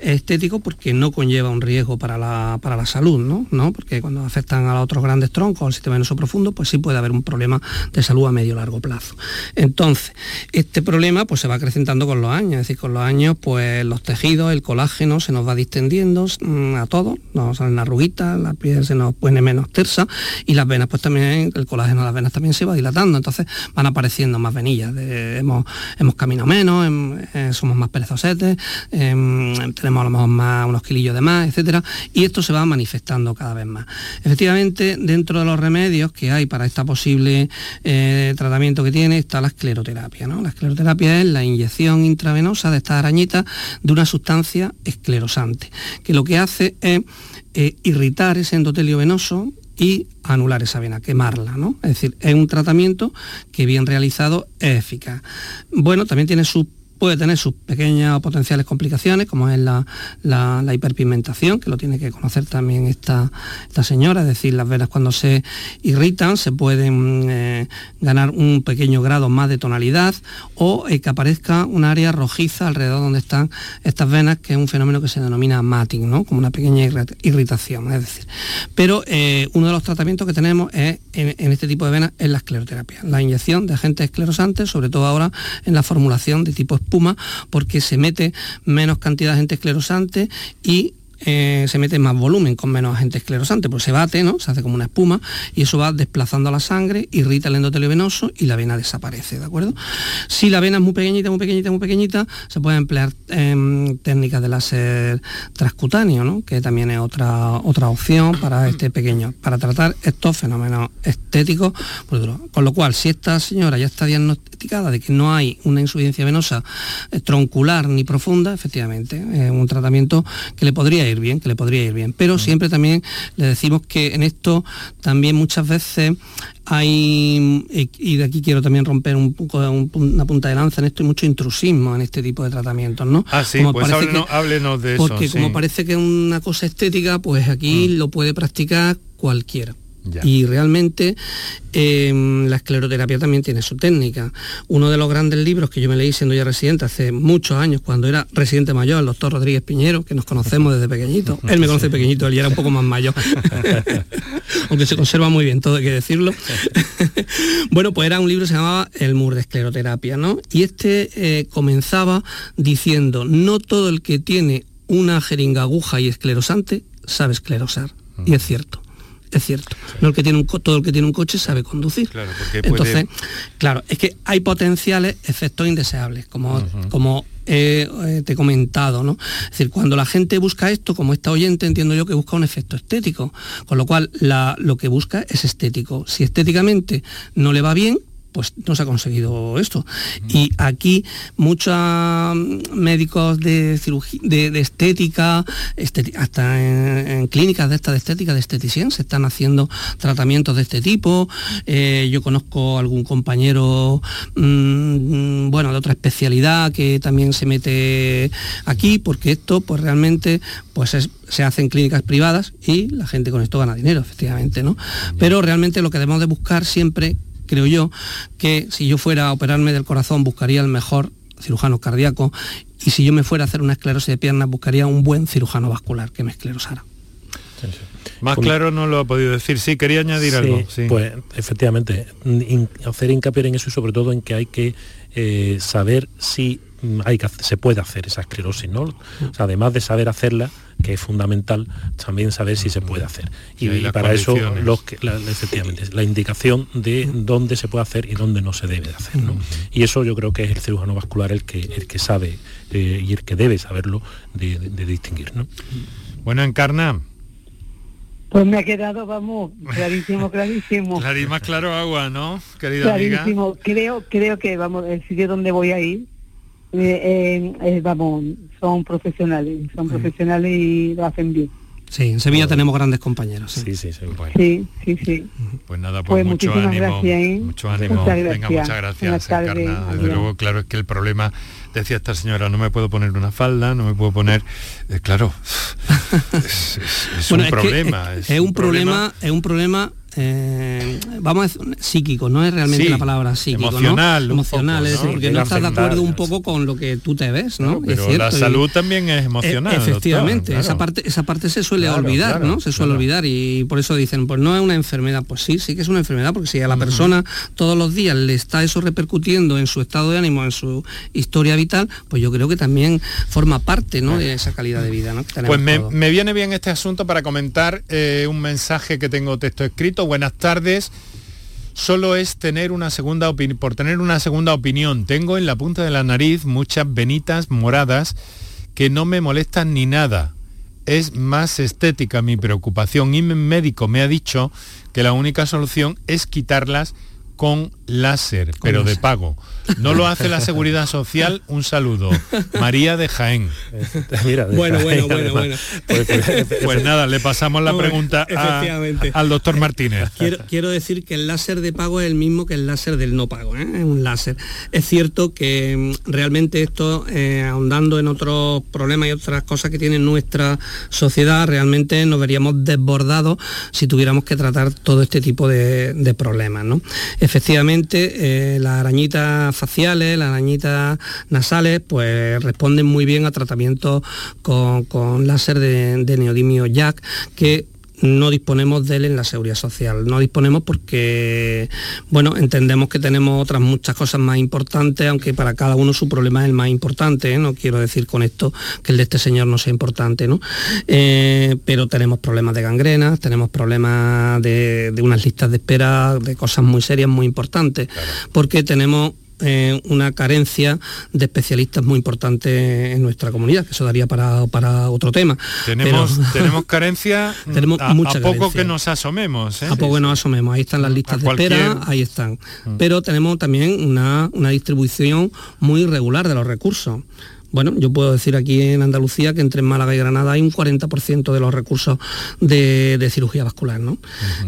estético porque no conlleva un riesgo para la, para la salud, ¿no? ¿no? Porque cuando afectan a otros grandes troncos, al sistema venoso profundo, pues sí puede haber un problema de salud a medio largo plazo. Entonces, este problema pues se va acrecentando con los años, es decir, con los años pues los tejidos, el colágeno se nos va distendiendo mm, a todos, nos salen arruguitas, la piel se nos pone menos tersa y las venas pues también, el colágeno de las venas también se va dilatando, entonces van apareciendo más venillas, hemos, hemos caminado menos, eh, somos más perezosetes, em, tenemos a lo mejor más, unos kilillos de más, etcétera, y esto se va manifestando cada vez más. Efectivamente, dentro de los remedios que hay para este posible eh, tratamiento que tiene está la escleroterapia. ¿no? La escleroterapia es la inyección intravenosa de estas arañitas de una sustancia esclerosante, que lo que hace es eh, irritar ese endotelio venoso y anular esa vena, quemarla, ¿no? Es decir, es un tratamiento que bien realizado es eficaz. Bueno, también tiene sus puede tener sus pequeñas o potenciales complicaciones, como es la, hiperpigmentación, que lo tiene que conocer también esta, esta, señora, es decir, las venas cuando se irritan se pueden eh, ganar un pequeño grado más de tonalidad o eh, que aparezca un área rojiza alrededor donde están estas venas, que es un fenómeno que se denomina matting, ¿no? como una pequeña irritación. Es decir, pero eh, uno de los tratamientos que tenemos en, en, este tipo de venas es la escleroterapia, la inyección de agentes esclerosantes, sobre todo ahora en la formulación de tipo espuma porque se mete menos cantidad de agente esclerosante y eh, se mete más volumen con menos agente esclerosante, pues se bate, ¿no? Se hace como una espuma y eso va desplazando la sangre, irrita el endotelio venoso y la vena desaparece, ¿de acuerdo? Si la vena es muy pequeñita, muy pequeñita, muy pequeñita, se puede emplear eh, técnicas de láser transcutáneo, ¿no? Que también es otra, otra opción para este pequeño, para tratar estos fenómenos estéticos. Pues, con lo cual, si esta señora ya está diagnosticada de que no hay una insuficiencia venosa troncular ni profunda, efectivamente, es un tratamiento que le podría ir bien, que le podría ir bien. Pero siempre también le decimos que en esto también muchas veces hay, y de aquí quiero también romper un poco una punta de lanza en esto, hay mucho intrusismo en este tipo de tratamientos, ¿no? Ah, sí, pues háblenos, de eso. Porque como parece que es una cosa estética, pues aquí lo puede practicar cualquiera. Y realmente em, la escleroterapia también tiene su técnica. Uno de los grandes libros que yo me leí siendo ya residente hace muchos años, cuando era residente mayor, el doctor Rodríguez Piñero, que nos conocemos desde pequeñito. *laughs* Él me conoce pequeñito, él ya era un poco más mayor. *laughs* Aunque se conserva muy bien, todo hay que decirlo. *laughs* bueno, pues era un libro que se llamaba El mur de escleroterapia, ¿no? Y este eh, comenzaba diciendo, no todo el que tiene una jeringa aguja y esclerosante sabe esclerosar. Y es cierto es cierto. No el que tiene un, todo el que tiene un coche sabe conducir. Entonces, claro, es que hay potenciales efectos indeseables, como, como eh, te he comentado, ¿no? Es decir, cuando la gente busca esto, como esta oyente, entiendo yo que busca un efecto estético, con lo cual lo que busca es estético. Si estéticamente no le va bien, pues no se ha conseguido esto. Y aquí muchos médicos de cirugía, de, estética, hasta en, clínicas de esta de estética, de esteticien, se están haciendo tratamientos de este tipo. Eh, yo conozco algún compañero, mm, bueno, de otra especialidad que también se mete aquí, porque esto, pues realmente, pues se hace en clínicas privadas y la gente con esto gana dinero, efectivamente, ¿no? Pero realmente lo que debemos de buscar siempre, creo yo, que si yo fuera a operarme del corazón buscaría el mejor cirujano cardíaco y si yo me fuera a hacer una esclerosis de piernas buscaría un buen cirujano vascular que me esclerosara. Más claro no lo ha podido decir. Sí, quería añadir algo. Pues efectivamente, hacer hincapié en eso y sobre todo en que hay que eh, saber si hay que, se puede hacer esa esclerosis, ¿no? además de saber hacerla, que es fundamental, también saber si se puede hacer. Y, para eso, los que, la, efectivamente, la indicación de dónde se puede hacer y dónde no se debe hacer. Y eso yo creo que es el cirujano vascular el que, el que sabe eh, y el que debe saberlo de, distinguir. ¿no? Bueno, Encarna, pues me ha quedado, vamos, clarísimo, clarísimo. Clarísimo, más claro agua, ¿no, querida clarísimo. Creo, creo que, vamos, el sitio donde voy a ir, eh, eh, eh, vamos, son profesionales, son profesionales y lo hacen bien. Sí, en Sevilla tenemos grandes compañeros. Sí, sí, sí. Sí, sí, sí. Pues nada, pues, pues mucho ánimo. Gracias, mucho ánimo. Muchas Venga, muchas gracias, Encarna. Desde luego, claro, es que el problema decía esta señora, no me puedo poner una falda, no me puedo poner... Eh, claro, es, un problema. Es, un problema, es un problema eh, vamos a decir, psíquico, no es realmente la palabra psíquico, emocional, ¿no? emocional, es decir, porque no estás de acuerdo un poco con lo que tú te ves, ¿no? pero la salud también es emocional. E, efectivamente, esa parte esa parte se suele olvidar, ¿no? Se suele olvidar y por eso dicen, pues no es una enfermedad, pues sí, sí que es una enfermedad, porque si a la persona todos los días le está eso repercutiendo en su estado de ánimo, en su historia vital, pues yo creo que también forma parte, ¿no? De esa calidad de vida, ¿no? pues me, viene bien este asunto para comentar eh, un mensaje que tengo texto escrito buenas tardes. Solo es tener una segunda por tener una segunda opinión. Tengo en la punta de la nariz muchas venitas moradas que no me molestan ni nada. Es más estética mi preocupación y mi médico me ha dicho que la única solución es quitarlas con láser, pero de pago. No lo hace la Seguridad Social, un saludo. María de Jaén. *laughs* bueno, bueno, bueno, bueno. Pues, *laughs* pues, pues, nada, le pasamos la pregunta al doctor Martínez. Quiero, decir que el láser de pago es el mismo que el láser del no pago, ¿eh? es un láser. Es cierto que mm, realmente esto, eh, ahondando en otros problemas y otras cosas que tiene nuestra sociedad, realmente nos veríamos desbordados si tuviéramos que tratar todo este tipo de, de problemas. ¿no? Efectivamente, eh, las arañitas faciales, las arañitas nasales, pues responden muy bien a tratamientos con, láser de, de neodimio jack, que no disponemos de él en la seguridad social. No disponemos porque, bueno, entendemos que tenemos otras muchas cosas más importantes, aunque para cada uno su problema es el más importante. ¿eh? No quiero decir con esto que el de este señor no sea importante, ¿no? Eh, pero tenemos problemas de gangrenas, tenemos problemas de, unas listas de espera, de cosas muy serias, muy importantes, porque tenemos eh, una carencia de especialistas muy importante en nuestra comunidad, que eso daría para, para otro tema. Tenemos, *laughs* tenemos carencia tenemos a, a poco que nos asomemos. ¿eh? A poco que nos asomemos, ahí están las listas de espera, ahí están. Mm. Pero tenemos también una, una distribución muy irregular de los recursos. Bueno, yo puedo decir aquí en Andalucía que entre Málaga y Granada hay un 40% de los recursos de, cirugía vascular, ¿no?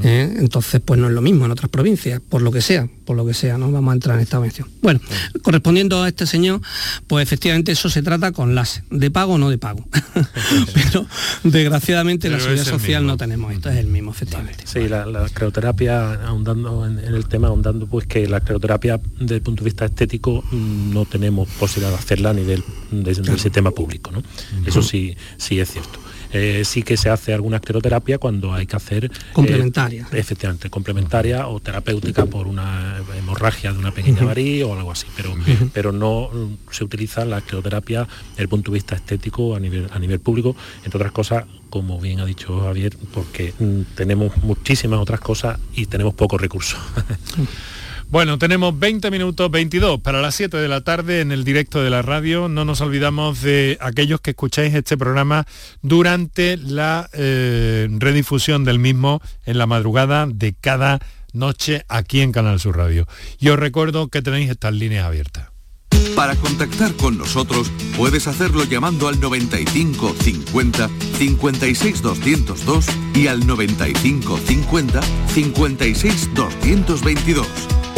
¿Eh? Entonces, pues no es lo mismo en otras provincias, por lo que sea, por lo que sea, ¿no? Vamos a entrar en esta mención. Bueno, correspondiendo a este señor, pues efectivamente eso se trata con las de pago o no de pago. *laughs* Pero desgraciadamente en la seguridad social no tenemos esto, es el mismo, efectivamente. Sí, la, la creoterapia, ahondando en, el tema, ahondando pues que la creoterapia desde el punto de vista estético mm, no tenemos posibilidad de hacerla nivel del sistema público. ¿no? Eso sí, sí es cierto. Eh, sí que se hace alguna escleroterapia cuando hay que hacer eh, complementaria. efectivamente complementaria o terapéutica por una hemorragia de una pequeña variz o algo así pero pero no se utiliza la escleroterapia desde el punto de vista estético a nivel a nivel público entre otras cosas como bien ha dicho Javier porque mm, tenemos muchísimas otras cosas y tenemos pocos recursos Bueno, tenemos 20 minutos 22 para las 7 de la tarde en el directo de la radio. No nos olvidamos de aquellos que escucháis este programa durante la eh, redifusión del mismo en la madrugada de cada noche aquí en Canal Sur Radio. Y os recuerdo que tenéis estas líneas abiertas. Para contactar con nosotros puedes hacerlo llamando al 95 50 56 202 y al 95 50 56 222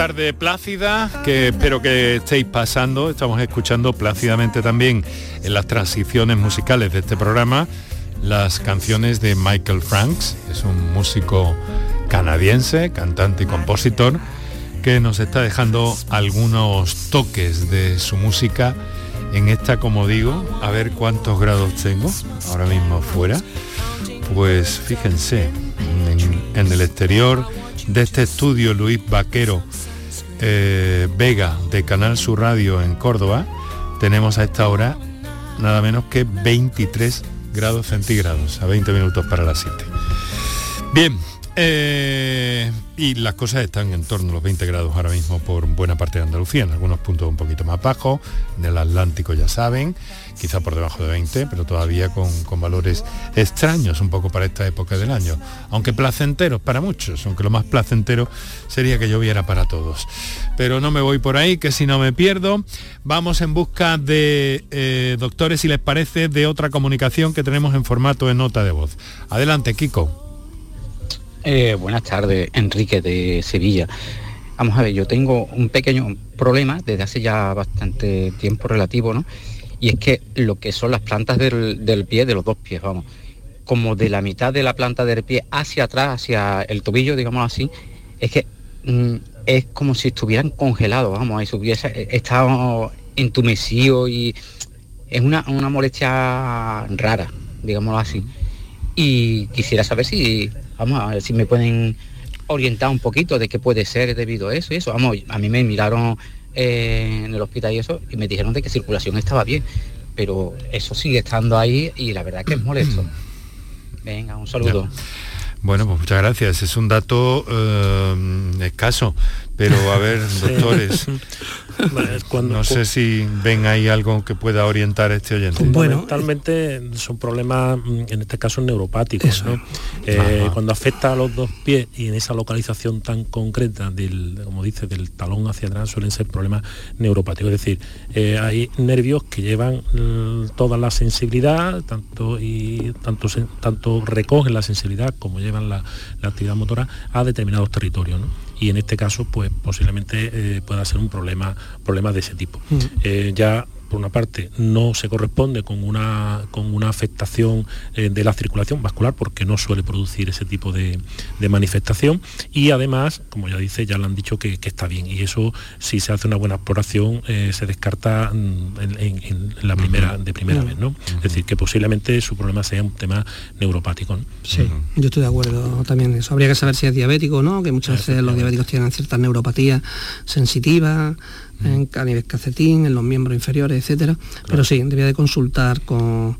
Tarde plácida que espero que estéis pasando, estamos escuchando plácidamente también en las transiciones musicales de este programa las canciones de Michael Franks, es un músico canadiense, cantante y compositor, que nos está dejando algunos toques de su música en esta, como digo, a ver cuántos grados tengo ahora mismo fuera. Pues fíjense, en, el exterior de este estudio Luis Vaquero eh, Vega de Canal Sur Radio en Córdoba, tenemos a esta hora nada menos que 23 grados centígrados, a 20 minutos para las 7. Bien, eh, y las cosas están en torno a los 20 grados ahora mismo por buena parte de Andalucía, en algunos puntos un poquito más bajo, en el Atlántico ya saben, quizá por debajo de 20, pero todavía con, con valores extraños un poco para esta época del año, aunque placenteros para muchos, aunque lo más placentero sería que lloviera para todos. Pero no me voy por ahí, que si no me pierdo, vamos en busca de eh, doctores, si les parece, de otra comunicación que tenemos en formato de nota de voz. Adelante, Kiko. Eh, buenas tardes, Enrique de Sevilla. Vamos a ver, yo tengo un pequeño problema desde hace ya bastante tiempo relativo, ¿no? Y es que lo que son las plantas del, del pie, de los dos pies, vamos, como de la mitad de la planta del pie hacia atrás, hacia el tobillo, digamos así, es que mm, es como si estuvieran congelados, vamos, y su pie está entumecido y es una, una molestia rara, digámoslo así. Y quisiera saber si, vamos a ver si me pueden orientar un poquito de qué puede ser debido a eso y eso. Vamos, a mí me miraron eh, en el hospital y eso y me dijeron de que circulación estaba bien, pero eso sigue estando ahí y la verdad que es molesto. *clears throat* Venga, un saludo. Bueno, pues muchas gracias. Es un dato eh, escaso, pero a ver, doctores, *laughs* no sé si ven ahí algo que pueda orientar a este oyente. Fundamentalmente son problemas, mm, en este caso neuropáticos. ¿no? Eh, cuando afecta a los dos pies y en esa localización tan concreta del, como dice, del talón hacia atrás suelen ser problemas neuropáticos. Es decir, eh, hay nervios que llevan mm, toda la sensibilidad, tanto y tanto, tanto recogen la sensibilidad como llevan la, la actividad motora a determinados territorios. ¿no? Y en este caso, pues posiblemente eh, pueda ser un problema, problema de ese tipo. Mm. Eh, ya por una parte no se corresponde con una, con una afectación eh, de la circulación vascular porque no suele producir ese tipo de, de manifestación y además, como ya dice, ya le han dicho que, que está bien y eso si se hace una buena exploración eh, se descarta mm, en, en- en la primera, de primera vez, ¿no? Es decir, que posiblemente su problema sea un tema neuropático. ¿no? Sí, yo estoy de acuerdo también en eso. Habría que saber si es diabético o no, que muchas veces los diabéticos tienen ciertas neuropatías sensitivas, en, a nivel cacetín, en los miembros inferiores, etcétera. Pero sí, debía de consultar con,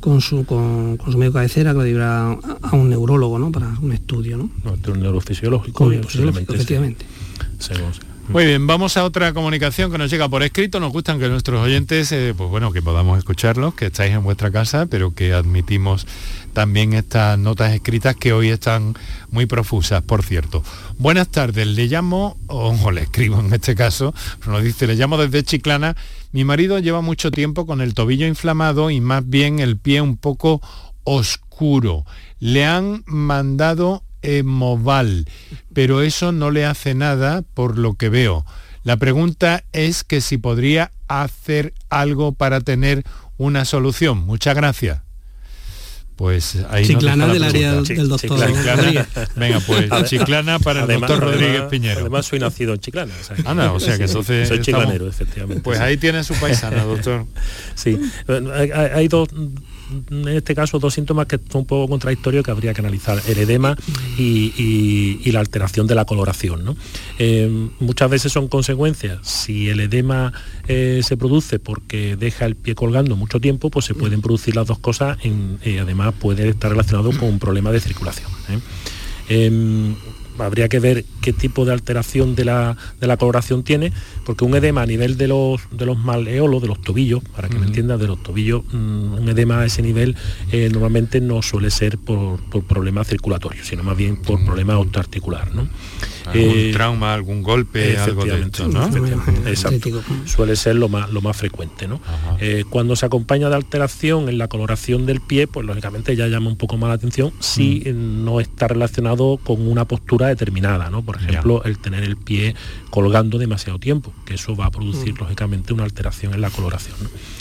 con su, con, con su médico de cabecera, que lo a, a un neurólogo, ¿no? Para un estudio, ¿no? No, esto es un neurofisiológico. Posiblemente sí. efectivamente. Según- Muy bien, vamos a otra comunicación que nos llega por escrito. Nos gustan que nuestros oyentes, eh, pues bueno, que podamos escucharlos, que estáis en vuestra casa, pero que admitimos también estas notas escritas que hoy están muy profusas, por cierto. Buenas tardes, le llamo, o, le escribo en este caso, nos dice, le llamo desde Chiclana. Mi marido lleva mucho tiempo con el tobillo inflamado y más bien el pie un poco oscuro. Le han mandado Moval, pero eso no le hace nada por lo que veo. La pregunta es que si podría hacer algo para tener una solución. Muchas gracias. Pues ahí Chiclana del área del doctor Chiclana. Rodríguez. Venga, pues *laughs* Además- Chiclana para el además- doctor Rodríguez además- Piñero. Además soy nacido en Chiclana. O sea, que- Anda, o sea que entonces Soy estamos- chiclanero, efectivamente. Pues sí. ahí tiene su paisana, doctor. Sí, hay, hay- hay dos, en este caso dos síntomas que son un poco contradictorios que habría que analizar, el edema y, la alteración de la coloración. ¿no? Eh, muchas veces son consecuencias. Si el edema eh, se produce porque deja el pie colgando mucho tiempo, pues se pueden producir las dos cosas y además puede estar relacionado con un problema de circulación. Habría que ver qué tipo de alteración de la, coloración tiene, porque un edema a nivel de los, de los maleolos, de los tobillos, para que me entiendas, de los tobillos, mm, un edema a ese nivel eh, normalmente no suele ser por, problemas circulatorios, sino más bien por problemas autoarticular. ¿no? algún eh, trauma, algún golpe, algo de esto, ¿no? Exacto. Suele ser lo más, lo más frecuente, ¿no? Eh, cuando se acompaña de alteración en la coloración del pie, pues lógicamente ya llama un poco más la atención si mm. no está relacionado con una postura determinada, ¿no? Por ejemplo, el tener el pie colgando demasiado tiempo, que eso va a producir mm. lógicamente una alteración en la coloración.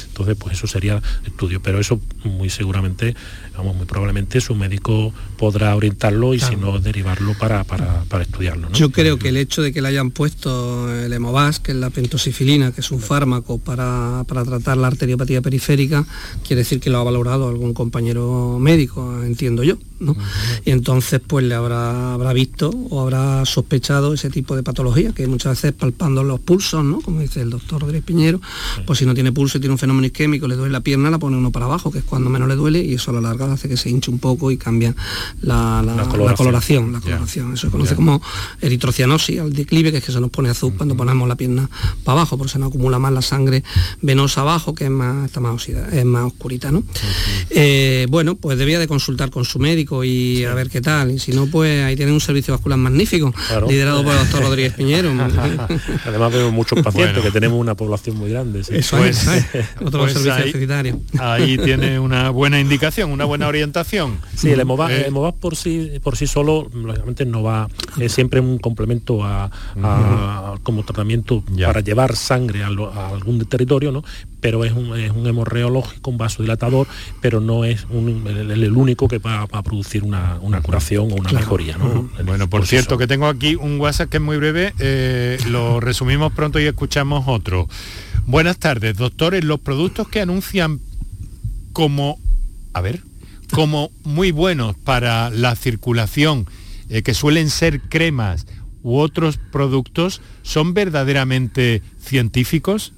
Entonces, pues eso sería estudio, pero eso muy seguramente, vamos, muy probablemente su médico podrá orientarlo y si no derivarlo para, para, estudiarlo. Yo creo que el hecho de que le hayan puesto el Hemovas, que es la pentosifilina, que es un fármaco para, tratar la arteriopatía periférica, quiere decir que lo ha valorado algún compañero médico, entiendo yo. ¿no? Y entonces pues le habrá, habrá visto o habrá sospechado ese tipo de patología, que muchas veces palpando los pulsos, ¿no? como dice el doctor Rodríguez Piñero, pues si no tiene pulso y tiene un fenómeno isquémico, le duele la pierna, la pone uno para abajo, que es cuando menos le duele, y eso a la larga hace que se hinche un poco y cambia la, coloración. La coloración, Eso se conoce como eritrocianosis, al declive, que es que se nos pone azul cuando ponemos la pierna para abajo, porque se nos acumula más la sangre venosa abajo, que es más, está más, es más oscurita. ¿no? Eh, bueno, pues debía de consultar con su médico y a ver qué tal. Y si no, pues ahí tiene un servicio vascular magnífico, liderado por el doctor Rodríguez Piñero. *laughs* Además vemos muchos pacientes que tenemos una población muy grande. Eso pues, es, otro pues servicio ahí, ahí tiene una buena indicación, una buena orientación. Sí, el hemovas, eh, por sí por sí solo, lógicamente no va, es siempre un complemento a, como tratamiento para llevar sangre a, algún territorio, ¿no? Pero es un, es un hemorreológico, un vasodilatador, pero no es el, único que va, a producir una, curación o una mejoría. Bueno, por, cierto, que tengo aquí un WhatsApp que es muy breve, eh, lo *laughs* resumimos pronto y escuchamos otro. Buenas tardes, doctores. Los productos que anuncian como, a ver, como muy buenos para la circulación, eh, que suelen ser cremas u otros productos, son verdaderamente científicos?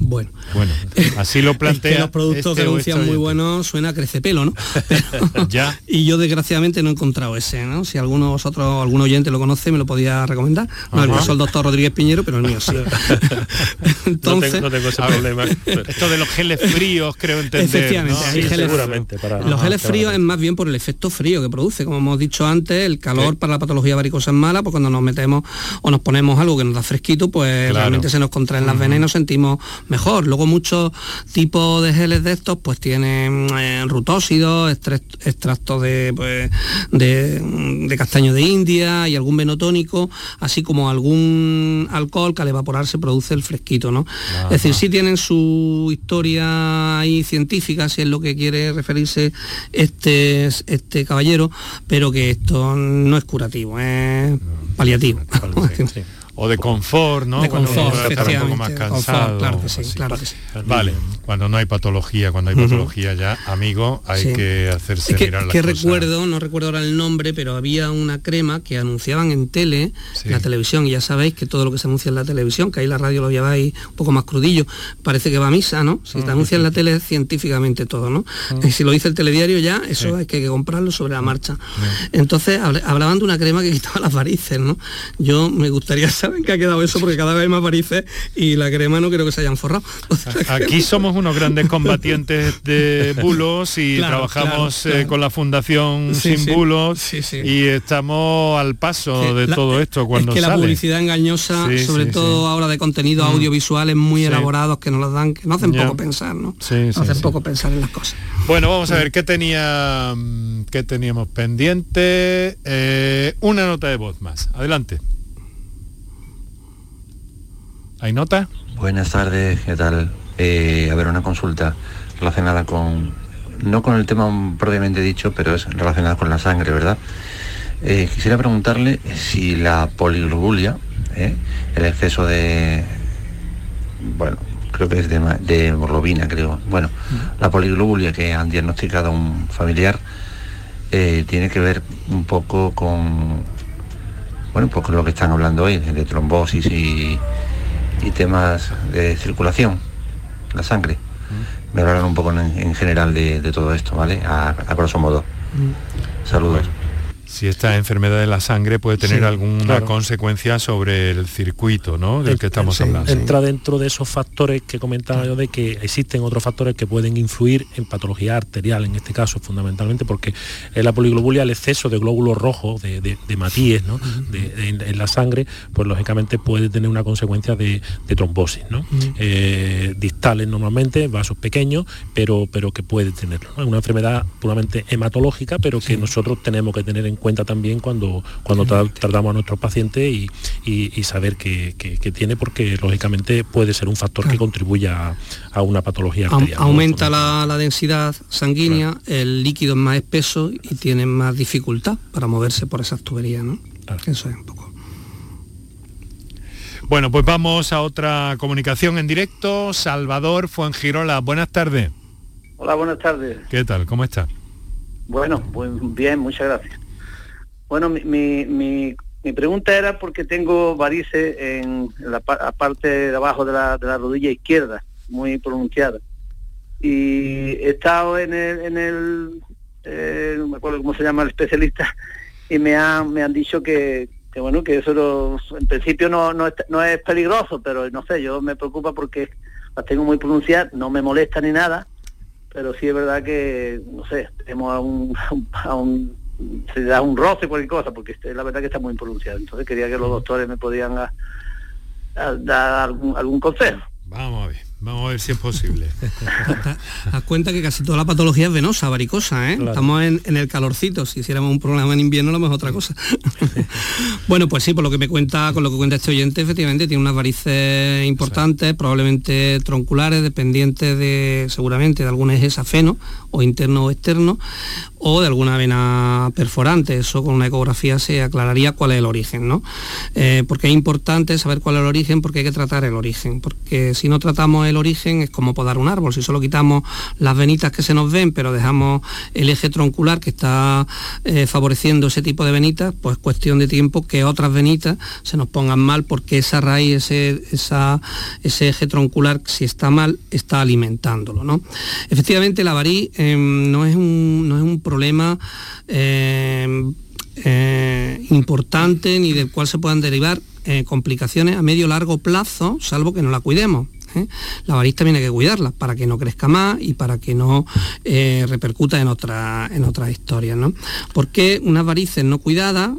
Bueno, bueno así lo *laughs* plantea. los productos este que anuncian muy buenos suena a pelo, ¿no? *laughs* *laughs* ya. Y yo desgraciadamente no he encontrado ese, ¿no? Si alguno de vosotros, algún oyente lo conoce, me lo podía recomendar. No, el el doctor Rodríguez Piñero, pero el mío sí. Entonces, no tengo, ese problema. Esto de los geles fríos, creo entender. Efectivamente, ¿no? geles, seguramente. Para, los geles fríos es más bien por el efecto frío que produce. Como hemos dicho antes, el calor para la patología varicosa es mala, pues cuando nos metemos o nos ponemos algo que nos da fresquito, pues realmente se nos contraen las venas y nos sentimos mejor. Luego muchos tipos de geles de estos pues tienen eh, rutóxidos, extractos de, pues, de, castaño de India y algún venotónico, así como algún alcohol que al evaporarse produce el fresquito, ¿no? Es decir, sí tienen su historia ahí científica, si es lo que quiere referirse este, este caballero, pero que esto no es curativo, es paliativo *laughs* o de confort, ¿no? De confort, estar un poco más cansado. claro que sí, claro que sí. Vale, cuando no hay patología, cuando hay patología ya, amigo, hay que hacerse que, mirar las que recuerdo, no recuerdo ahora el nombre, pero había una crema que anunciaban en tele, en la televisión, y ya sabéis que todo lo que se anuncia en la televisión, que ahí la radio lo lleváis un poco más crudillo, parece que va a misa, ¿no? Si te anuncia en la tele científicamente todo, ¿no? Y si lo dice el telediario ya, eso hay que comprarlo sobre la marcha. Entonces hablaban de una crema que *laughs* quitaba las varices, ¿no? Yo me gustaría *laughs* saber *laughs* qué ha quedado eso porque cada vez hay más varices y la crema no creo que se hayan forrado. *laughs* Aquí somos unos grandes combatientes de *laughs* bulos y trabajamos eh, con la Fundación Sin Bulos y estamos al paso de todo esto cuando es que la publicidad engañosa, sobre todo ahora de contenidos mm. audiovisuales muy elaborados que nos dan, que no hacen poco pensar, ¿no? hacen poco pensar en las cosas. Bueno, vamos a ver qué tenía qué teníamos pendiente. Eh, una nota de voz más. Adelante. ¿Hay nota? Buenas tardes, ¿qué tal? Eh, a ver, una consulta relacionada con, no con el tema propiamente dicho, pero es relacionada con la sangre, ¿verdad? Eh, quisiera preguntarle si la poliglobulia, ¿eh? el exceso de, bueno, creo que es de, de creo. Bueno, la poliglobulia que han diagnosticado un familiar eh, tiene que ver un poco con, bueno, un poco lo que están hablando hoy, de trombosis y, y temas de circulación, la sangre. Me hablaron un poco en, en general de, de todo esto, ¿vale? A, a grosso modo. Saludos. Si esta enfermedad de la sangre puede tener Sí, alguna claro. consecuencia sobre el circuito, ¿no? Del que estamos hablando. Entra dentro de esos factores que comentaba yo de que existen otros factores que pueden influir en patología arterial, en este caso fundamentalmente porque en la poliglobulia, el exceso de glóbulos rojos, de, de, de matíes ¿no? De- de- en, en la sangre, pues lógicamente puede tener una consecuencia de, de trombosis, ¿no? Eh, distales normalmente, vasos pequeños, pero, pero que puede tenerlo. ¿no? Es una enfermedad puramente hematológica, pero que nosotros tenemos que tener en cuenta también cuando, cuando tra- tratamos a nuestros pacientes y, y- y saber que tiene, porque lógicamente puede ser un factor que contribuya a, a una patología arterial. ¿no? aumenta la, la densidad sanguínea, el líquido es más espeso y tienen más dificultad para moverse por esas tuberías, ¿no? Eso es un poco. Bueno, pues vamos a otra comunicación en directo. Salvador Fuengirola, buenas tardes. Hola, buenas tardes. ¿Qué tal? ¿Cómo está? Bueno, muy bien, muchas gracias. Bueno, mi, mi, mi- pregunta era porque tengo varices en la, la parte de abajo de la, de la rodilla izquierda, muy pronunciada. Y he estado en el, en el eh, no me acuerdo cómo se llama el especialista, y me han, me han dicho que, que bueno, que eso no- en principio no, no, no es peligroso, pero no sé, yo me preocupa porque las tengo muy pronunciadas, no me molesta ni nada, pero sí es verdad que, no sé, tenemos a un, *laughs* a un se da un roce, cualquier cosa, porque este, la verdad que está muy pronunciado. Entonces quería que los doctores me podían a- a dar algún, algún consejo. Vamos a ver, vamos a ver si es posible. *laughs* Haz cuenta que casi toda la patología es venosa, varicosa, ¿eh? Estamos en, en el calorcito, si hiciéramos un programa en invierno a lo mejor otra cosa. *laughs* bueno, pues sí, por lo que me cuenta, con lo que cuenta este oyente, efectivamente tiene unas varices importantes, probablemente tronculares, dependientes de, seguramente, de algún eje safeno, o interno o externo, o de alguna vena perforante. Eso con una ecografía se aclararía cuál es el origen, ¿no? Eh, porque es importante saber cuál es el origen, porque hay que tratar el origen. Porque si no tratamos el origen es como podar un árbol. Si solo quitamos las venitas que se nos ven, pero dejamos el eje troncular que está eh, favoreciendo ese tipo de venitas, pues cuestión de tiempo que otras venitas se nos pongan mal porque esa raíz, ese, esa- ese eje troncular, si está mal, está alimentándolo. ¿no? Efectivamente, la variz eh, no, es un, no es un problema eh, eh, importante ni del cual se puedan derivar eh, complicaciones a medio largo plazo, salvo que no la cuidemos. ¿Eh? La variz también hay que cuidarla para que no crezca más y para que no eh, repercuta en, otra, en otras historias. ¿no? Porque unas varices no cuidadas,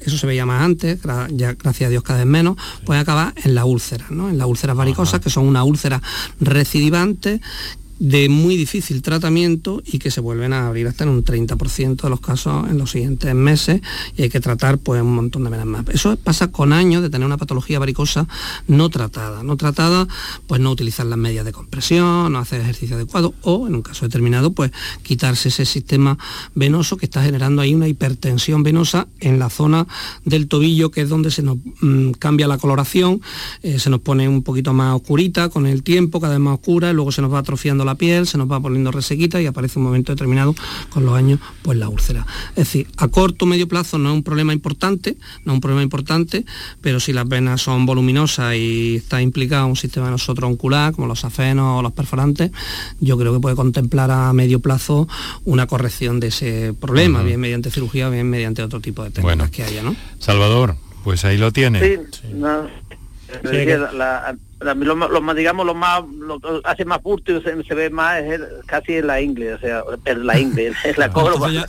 eso se veía más antes, ya gracias a Dios cada vez menos, pueden acabar en las úlceras, ¿no? en las úlceras varicosas, que son unas úlceras recidivantes de muy difícil tratamiento y que se vuelven a abrir hasta en un 30% de los casos en los siguientes meses y hay que tratar pues un montón de venas más. Eso pasa con años de tener una patología varicosa no tratada. No tratada, pues no utilizar las medias de compresión, no hacer ejercicio adecuado o, en un caso determinado, pues quitarse ese sistema venoso que está generando ahí una hipertensión venosa en la zona del tobillo, que es donde se nos mm, cambia la coloración, eh, se nos pone un poquito más oscurita con el tiempo, cada vez más oscura, y luego se nos va atrofiando la piel, se nos va poniendo resequita y aparece un momento determinado con los años, pues la úlcera. Es decir, a corto o medio plazo no es un problema importante, no es un problema importante, pero si las venas son voluminosas y está implicado un sistema venoso troncular, como los safenos o los perforantes, yo creo que puede contemplar a medio plazo una corrección de ese problema, bien mediante cirugía, bien mediante otro tipo de técnicas Bueno. que haya, ¿no? Salvador, pues ahí lo tiene. Sí, no, pero es que la- la- la- lo, más- lo más, digamos, lo más, lo que hace más y se, se ve más es el- casi en la ingle, o sea, en la ingle, es la corva. La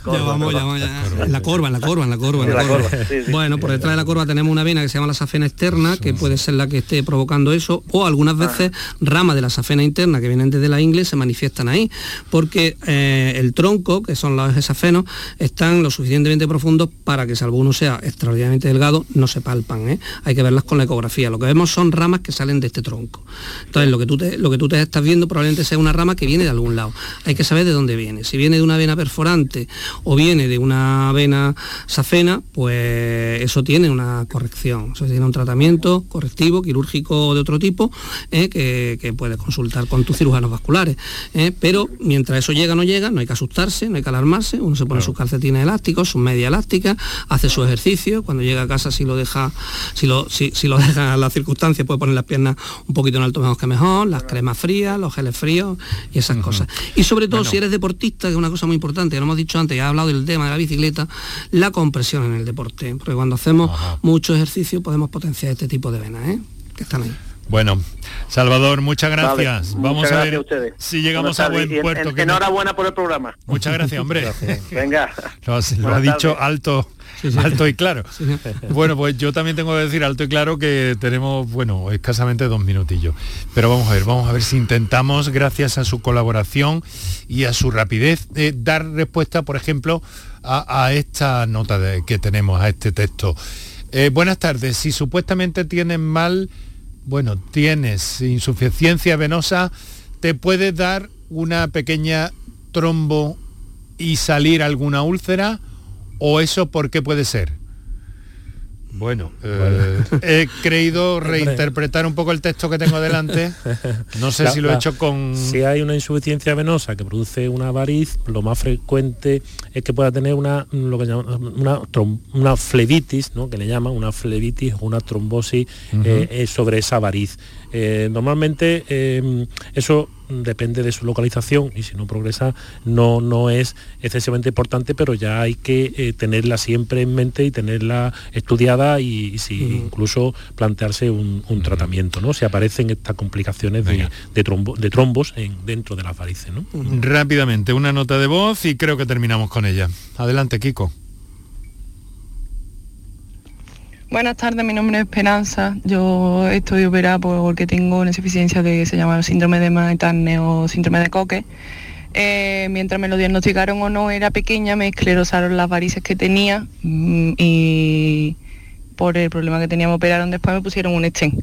corva, en la corva, en la corva, en la corva. en Sí, sí. Bueno, por detrás de la corva tenemos una vena que se llama la safena externa, que puede ser la que esté provocando eso, o algunas veces ramas de la safena interna que vienen desde la ingle se manifiestan ahí, porque eh, el tronco, que son los safenos, están lo suficientemente profundos para que salvo uno sea extraordinariamente delgado, no se palpan. ¿eh? Hay que verlas con la ecografía. Lo que vemos son ramas que salen de este ese tronco. Entonces lo que tú te, lo que tú te estás viendo probablemente sea una rama que viene de algún lado. Hay que saber de dónde viene. Si viene de una vena perforante o viene de una vena safena, pues eso tiene una corrección. Eso tiene un tratamiento correctivo, quirúrgico o de otro tipo, eh, que, que, puedes consultar con tus cirujanos vasculares. Eh, pero mientras eso llega o no llega, no hay que asustarse, no hay que alarmarse. Uno se pone sus calcetines elásticos, sus media elástica, hace su ejercicio. Cuando llega a casa, si lo deja, si lo, si, si lo *laughs* deja a las circunstancias, puede poner las piernas un poquito en alto mejor que mejor, las cremas frías, los geles fríos y esas cosas. Y sobre todo, si eres deportista, que es una cosa muy importante, que lo hemos dicho antes, ya he hablado del tema de la bicicleta, la compresión en el deporte. Porque cuando hacemos mucho ejercicio podemos potenciar este tipo de venas, ¿eh? que están ahí. Bueno, Salvador, muchas gracias. Vale, Vamos muchas a ver gracias a ustedes. si llegamos a buen en- puerto. en- que me- enhorabuena por el programa. Muchas gracias, hombre. Venga. Lo, has- lo ha dicho alto, alto y claro. Bueno, pues yo también tengo que decir alto y claro que tenemos, bueno, escasamente dos minutillos. Pero vamos a ver, vamos a ver si intentamos, gracias a su colaboración y a su rapidez, eh, dar respuesta, por ejemplo, a, a esta nota de- que tenemos, a este texto. Eh, buenas tardes, si supuestamente tienes mal, bueno, tienes insuficiencia venosa, te puedes dar una pequeña trombo y salir alguna úlcera o eso por qué puede ser? Bueno, eh, he creído reinterpretar un poco el texto que tengo delante. *laughs* No sé La- si lo he hecho con... Si hay una insuficiencia venosa que produce una variz, lo más frecuente es que pueda tener una, lo que llaman, una, trom- una flebitis, ¿no? que le llaman una flebitis o una trombosis eh, eh, sobre esa variz. Eh, normalmente eso depende de su localización y si no progresa no, no es excesivamente importante, pero ya hay que eh, tenerla siempre en mente y tenerla estudiada y, y si incluso plantearse un, un tratamiento, ¿no? Si aparecen estas complicaciones de, de trombo- de trombos en, dentro de las varices, ¿no? Rápidamente, una nota de voz y creo que terminamos con ella. Adelante, Kiko. Buenas tardes, mi nombre es Esperanza. Yo estoy operada porque tengo una insuficiencia de se llama síndrome de Maitane o síndrome de Coque. Eh, mientras me lo diagnosticaron o no era pequeña, me esclerosaron las varices que tenía mm, y por el problema que tenía me operaron después me pusieron un stent.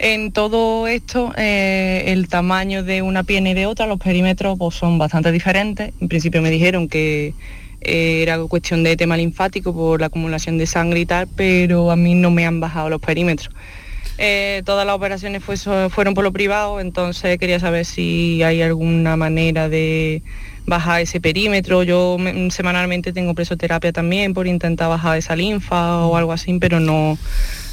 En todo esto, eh, el tamaño de una pierna y de otra, los perímetros pues, son bastante diferentes. En principio me dijeron que era cuestión de tema linfático por la acumulación de sangre y tal, pero a mí no me han bajado los perímetros. Eh, todas las operaciones fue- fueron por lo privado, entonces quería saber si hay alguna manera de bajar ese perímetro. Yo me- semanalmente tengo presoterapia también por intentar bajar esa linfa o algo así, pero no,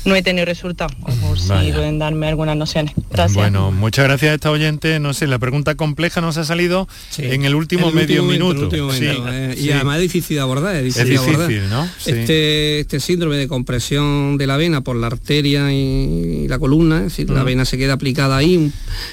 no he tenido resultados. O por si pueden darme algunas nociones. Gracias. Bueno, muchas gracias a esta oyente. No sé, la pregunta compleja nos ha salido en el último el medio último minuto. el último Sí, momento, eh, y sí. además es difícil de abordar. Es difícil, Es de abordar. ¿no? Sí. Este, este síndrome de compresión de la vena por la arteria y la columna, es decir, la Mm. vena se queda aplicada ahí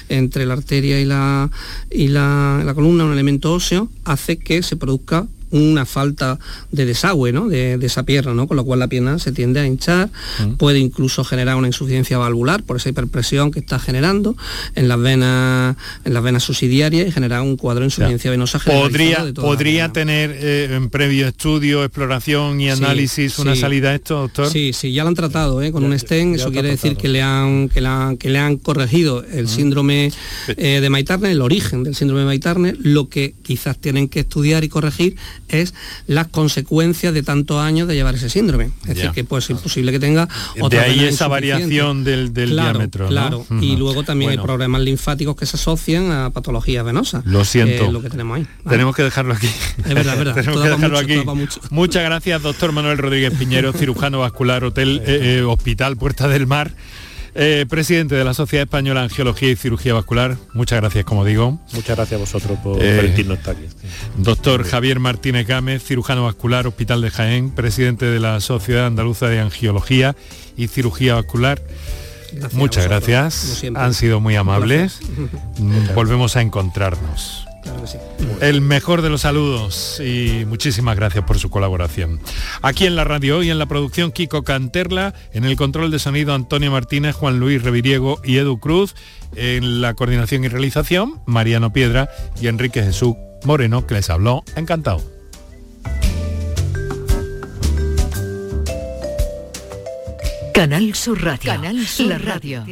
entre la arteria y la, y la, la columna, un elemento óseo, hace que se produzca una falta de desagüe ¿no? de, de esa pierna, ¿no? con lo cual la pierna se tiende a hinchar, Mm. puede incluso generar una insuficiencia valvular por esa hiperpresión que está generando en las venas, en las venas subsidiarias y generar un cuadro de insuficiencia venosa generalizado ¿Podría, de podría tener eh, en previo estudio, exploración y Sí, análisis una sí. salida a esto, doctor? Sí, sí, ya lo han tratado ¿eh? con un stent, eso quiere decir que le, han, que, le han, que le han corregido el síndrome eh, de Maitarne, el origen del síndrome de Maitarne, lo que quizás tienen que estudiar y corregir es las consecuencias de tantos años de llevar ese síndrome. Es decir, que pues es posible que tenga De otra ahí vena esa variación del, del Claro, diámetro. ¿no? Claro, y luego también Bueno, hay problemas linfáticos que se asocian a patologías venosas. Lo siento. que es lo que tenemos ahí. ¿vale? Tenemos que dejarlo aquí. Es verdad, es verdad. *laughs* Tenemos que dejarlo mucho, aquí. Muchas gracias, doctor Manuel Rodríguez Piñero, *laughs* cirujano vascular, Hotel eh, eh, Hospital Puerta del Mar, eh, presidente de la Sociedad Española de Angiología y Cirugía Vascular. Muchas gracias, como digo. Muchas gracias a vosotros por Eh, permitirnos estar aquí. Doctor Javier Martínez Gámez, cirujano vascular, Hospital de Jaén, presidente de la Sociedad Andaluza de Angiología y Cirugía Vascular. Gracias Muchas gracias. Han sido muy amables. *laughs* Mm, Volvemos a encontrarnos. Claro que sí. El mejor de los saludos y muchísimas gracias por su colaboración. Aquí en la radio y en la producción Kiko Canterla, en el control de sonido Antonio Martínez, Juan Luis Reviriego y Edu Cruz, en la coordinación y realización Mariano Piedra y Enrique Jesús Moreno, que les habló. Encantado. Canal Sur Radio. Canal Sur La radio.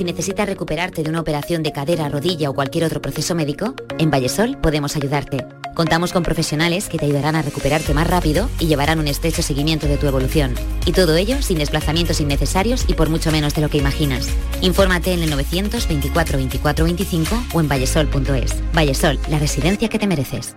Si necesitas recuperarte de una operación de cadera, rodilla o cualquier otro proceso médico, en Vallesol podemos ayudarte. Contamos con profesionales que te ayudarán a recuperarte más rápido y llevarán un estrecho seguimiento de tu evolución. Y todo ello sin desplazamientos innecesarios y por mucho menos de lo que imaginas. Infórmate en el 924 24 25 o en vallesol.es. Vallesol, la residencia que te mereces.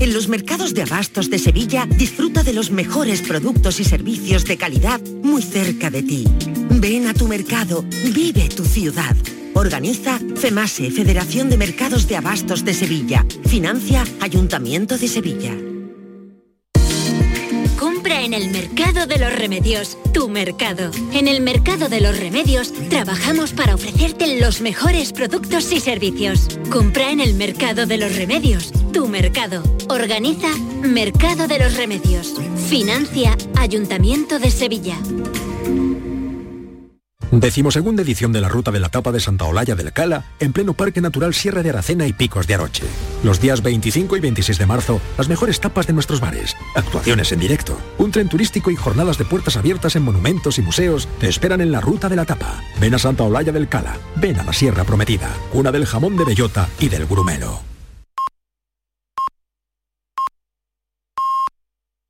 En los mercados de abastos de Sevilla disfruta de los mejores productos y servicios de calidad muy cerca de ti. Ven a tu mercado, vive tu ciudad. Organiza FEMASE, Federación de Mercados de Abastos de Sevilla. Financia Ayuntamiento de Sevilla. En el Mercado de los Remedios, tu mercado. En el Mercado de los Remedios trabajamos para ofrecerte los mejores productos y servicios. Compra en el Mercado de los Remedios, tu mercado. Organiza Mercado de los Remedios. Financia Ayuntamiento de Sevilla. Decimosegunda edición de la Ruta de la Tapa de Santa Olalla del Cala, en pleno Parque Natural Sierra de Aracena y Picos de Aroche. Los días 25 y 26 de marzo, las mejores tapas de nuestros bares, actuaciones en directo, un tren turístico y jornadas de puertas abiertas en monumentos y museos te esperan en la Ruta de la Tapa. Ven a Santa Olalla del Cala, ven a la Sierra Prometida, una del jamón de bellota y del grumelo.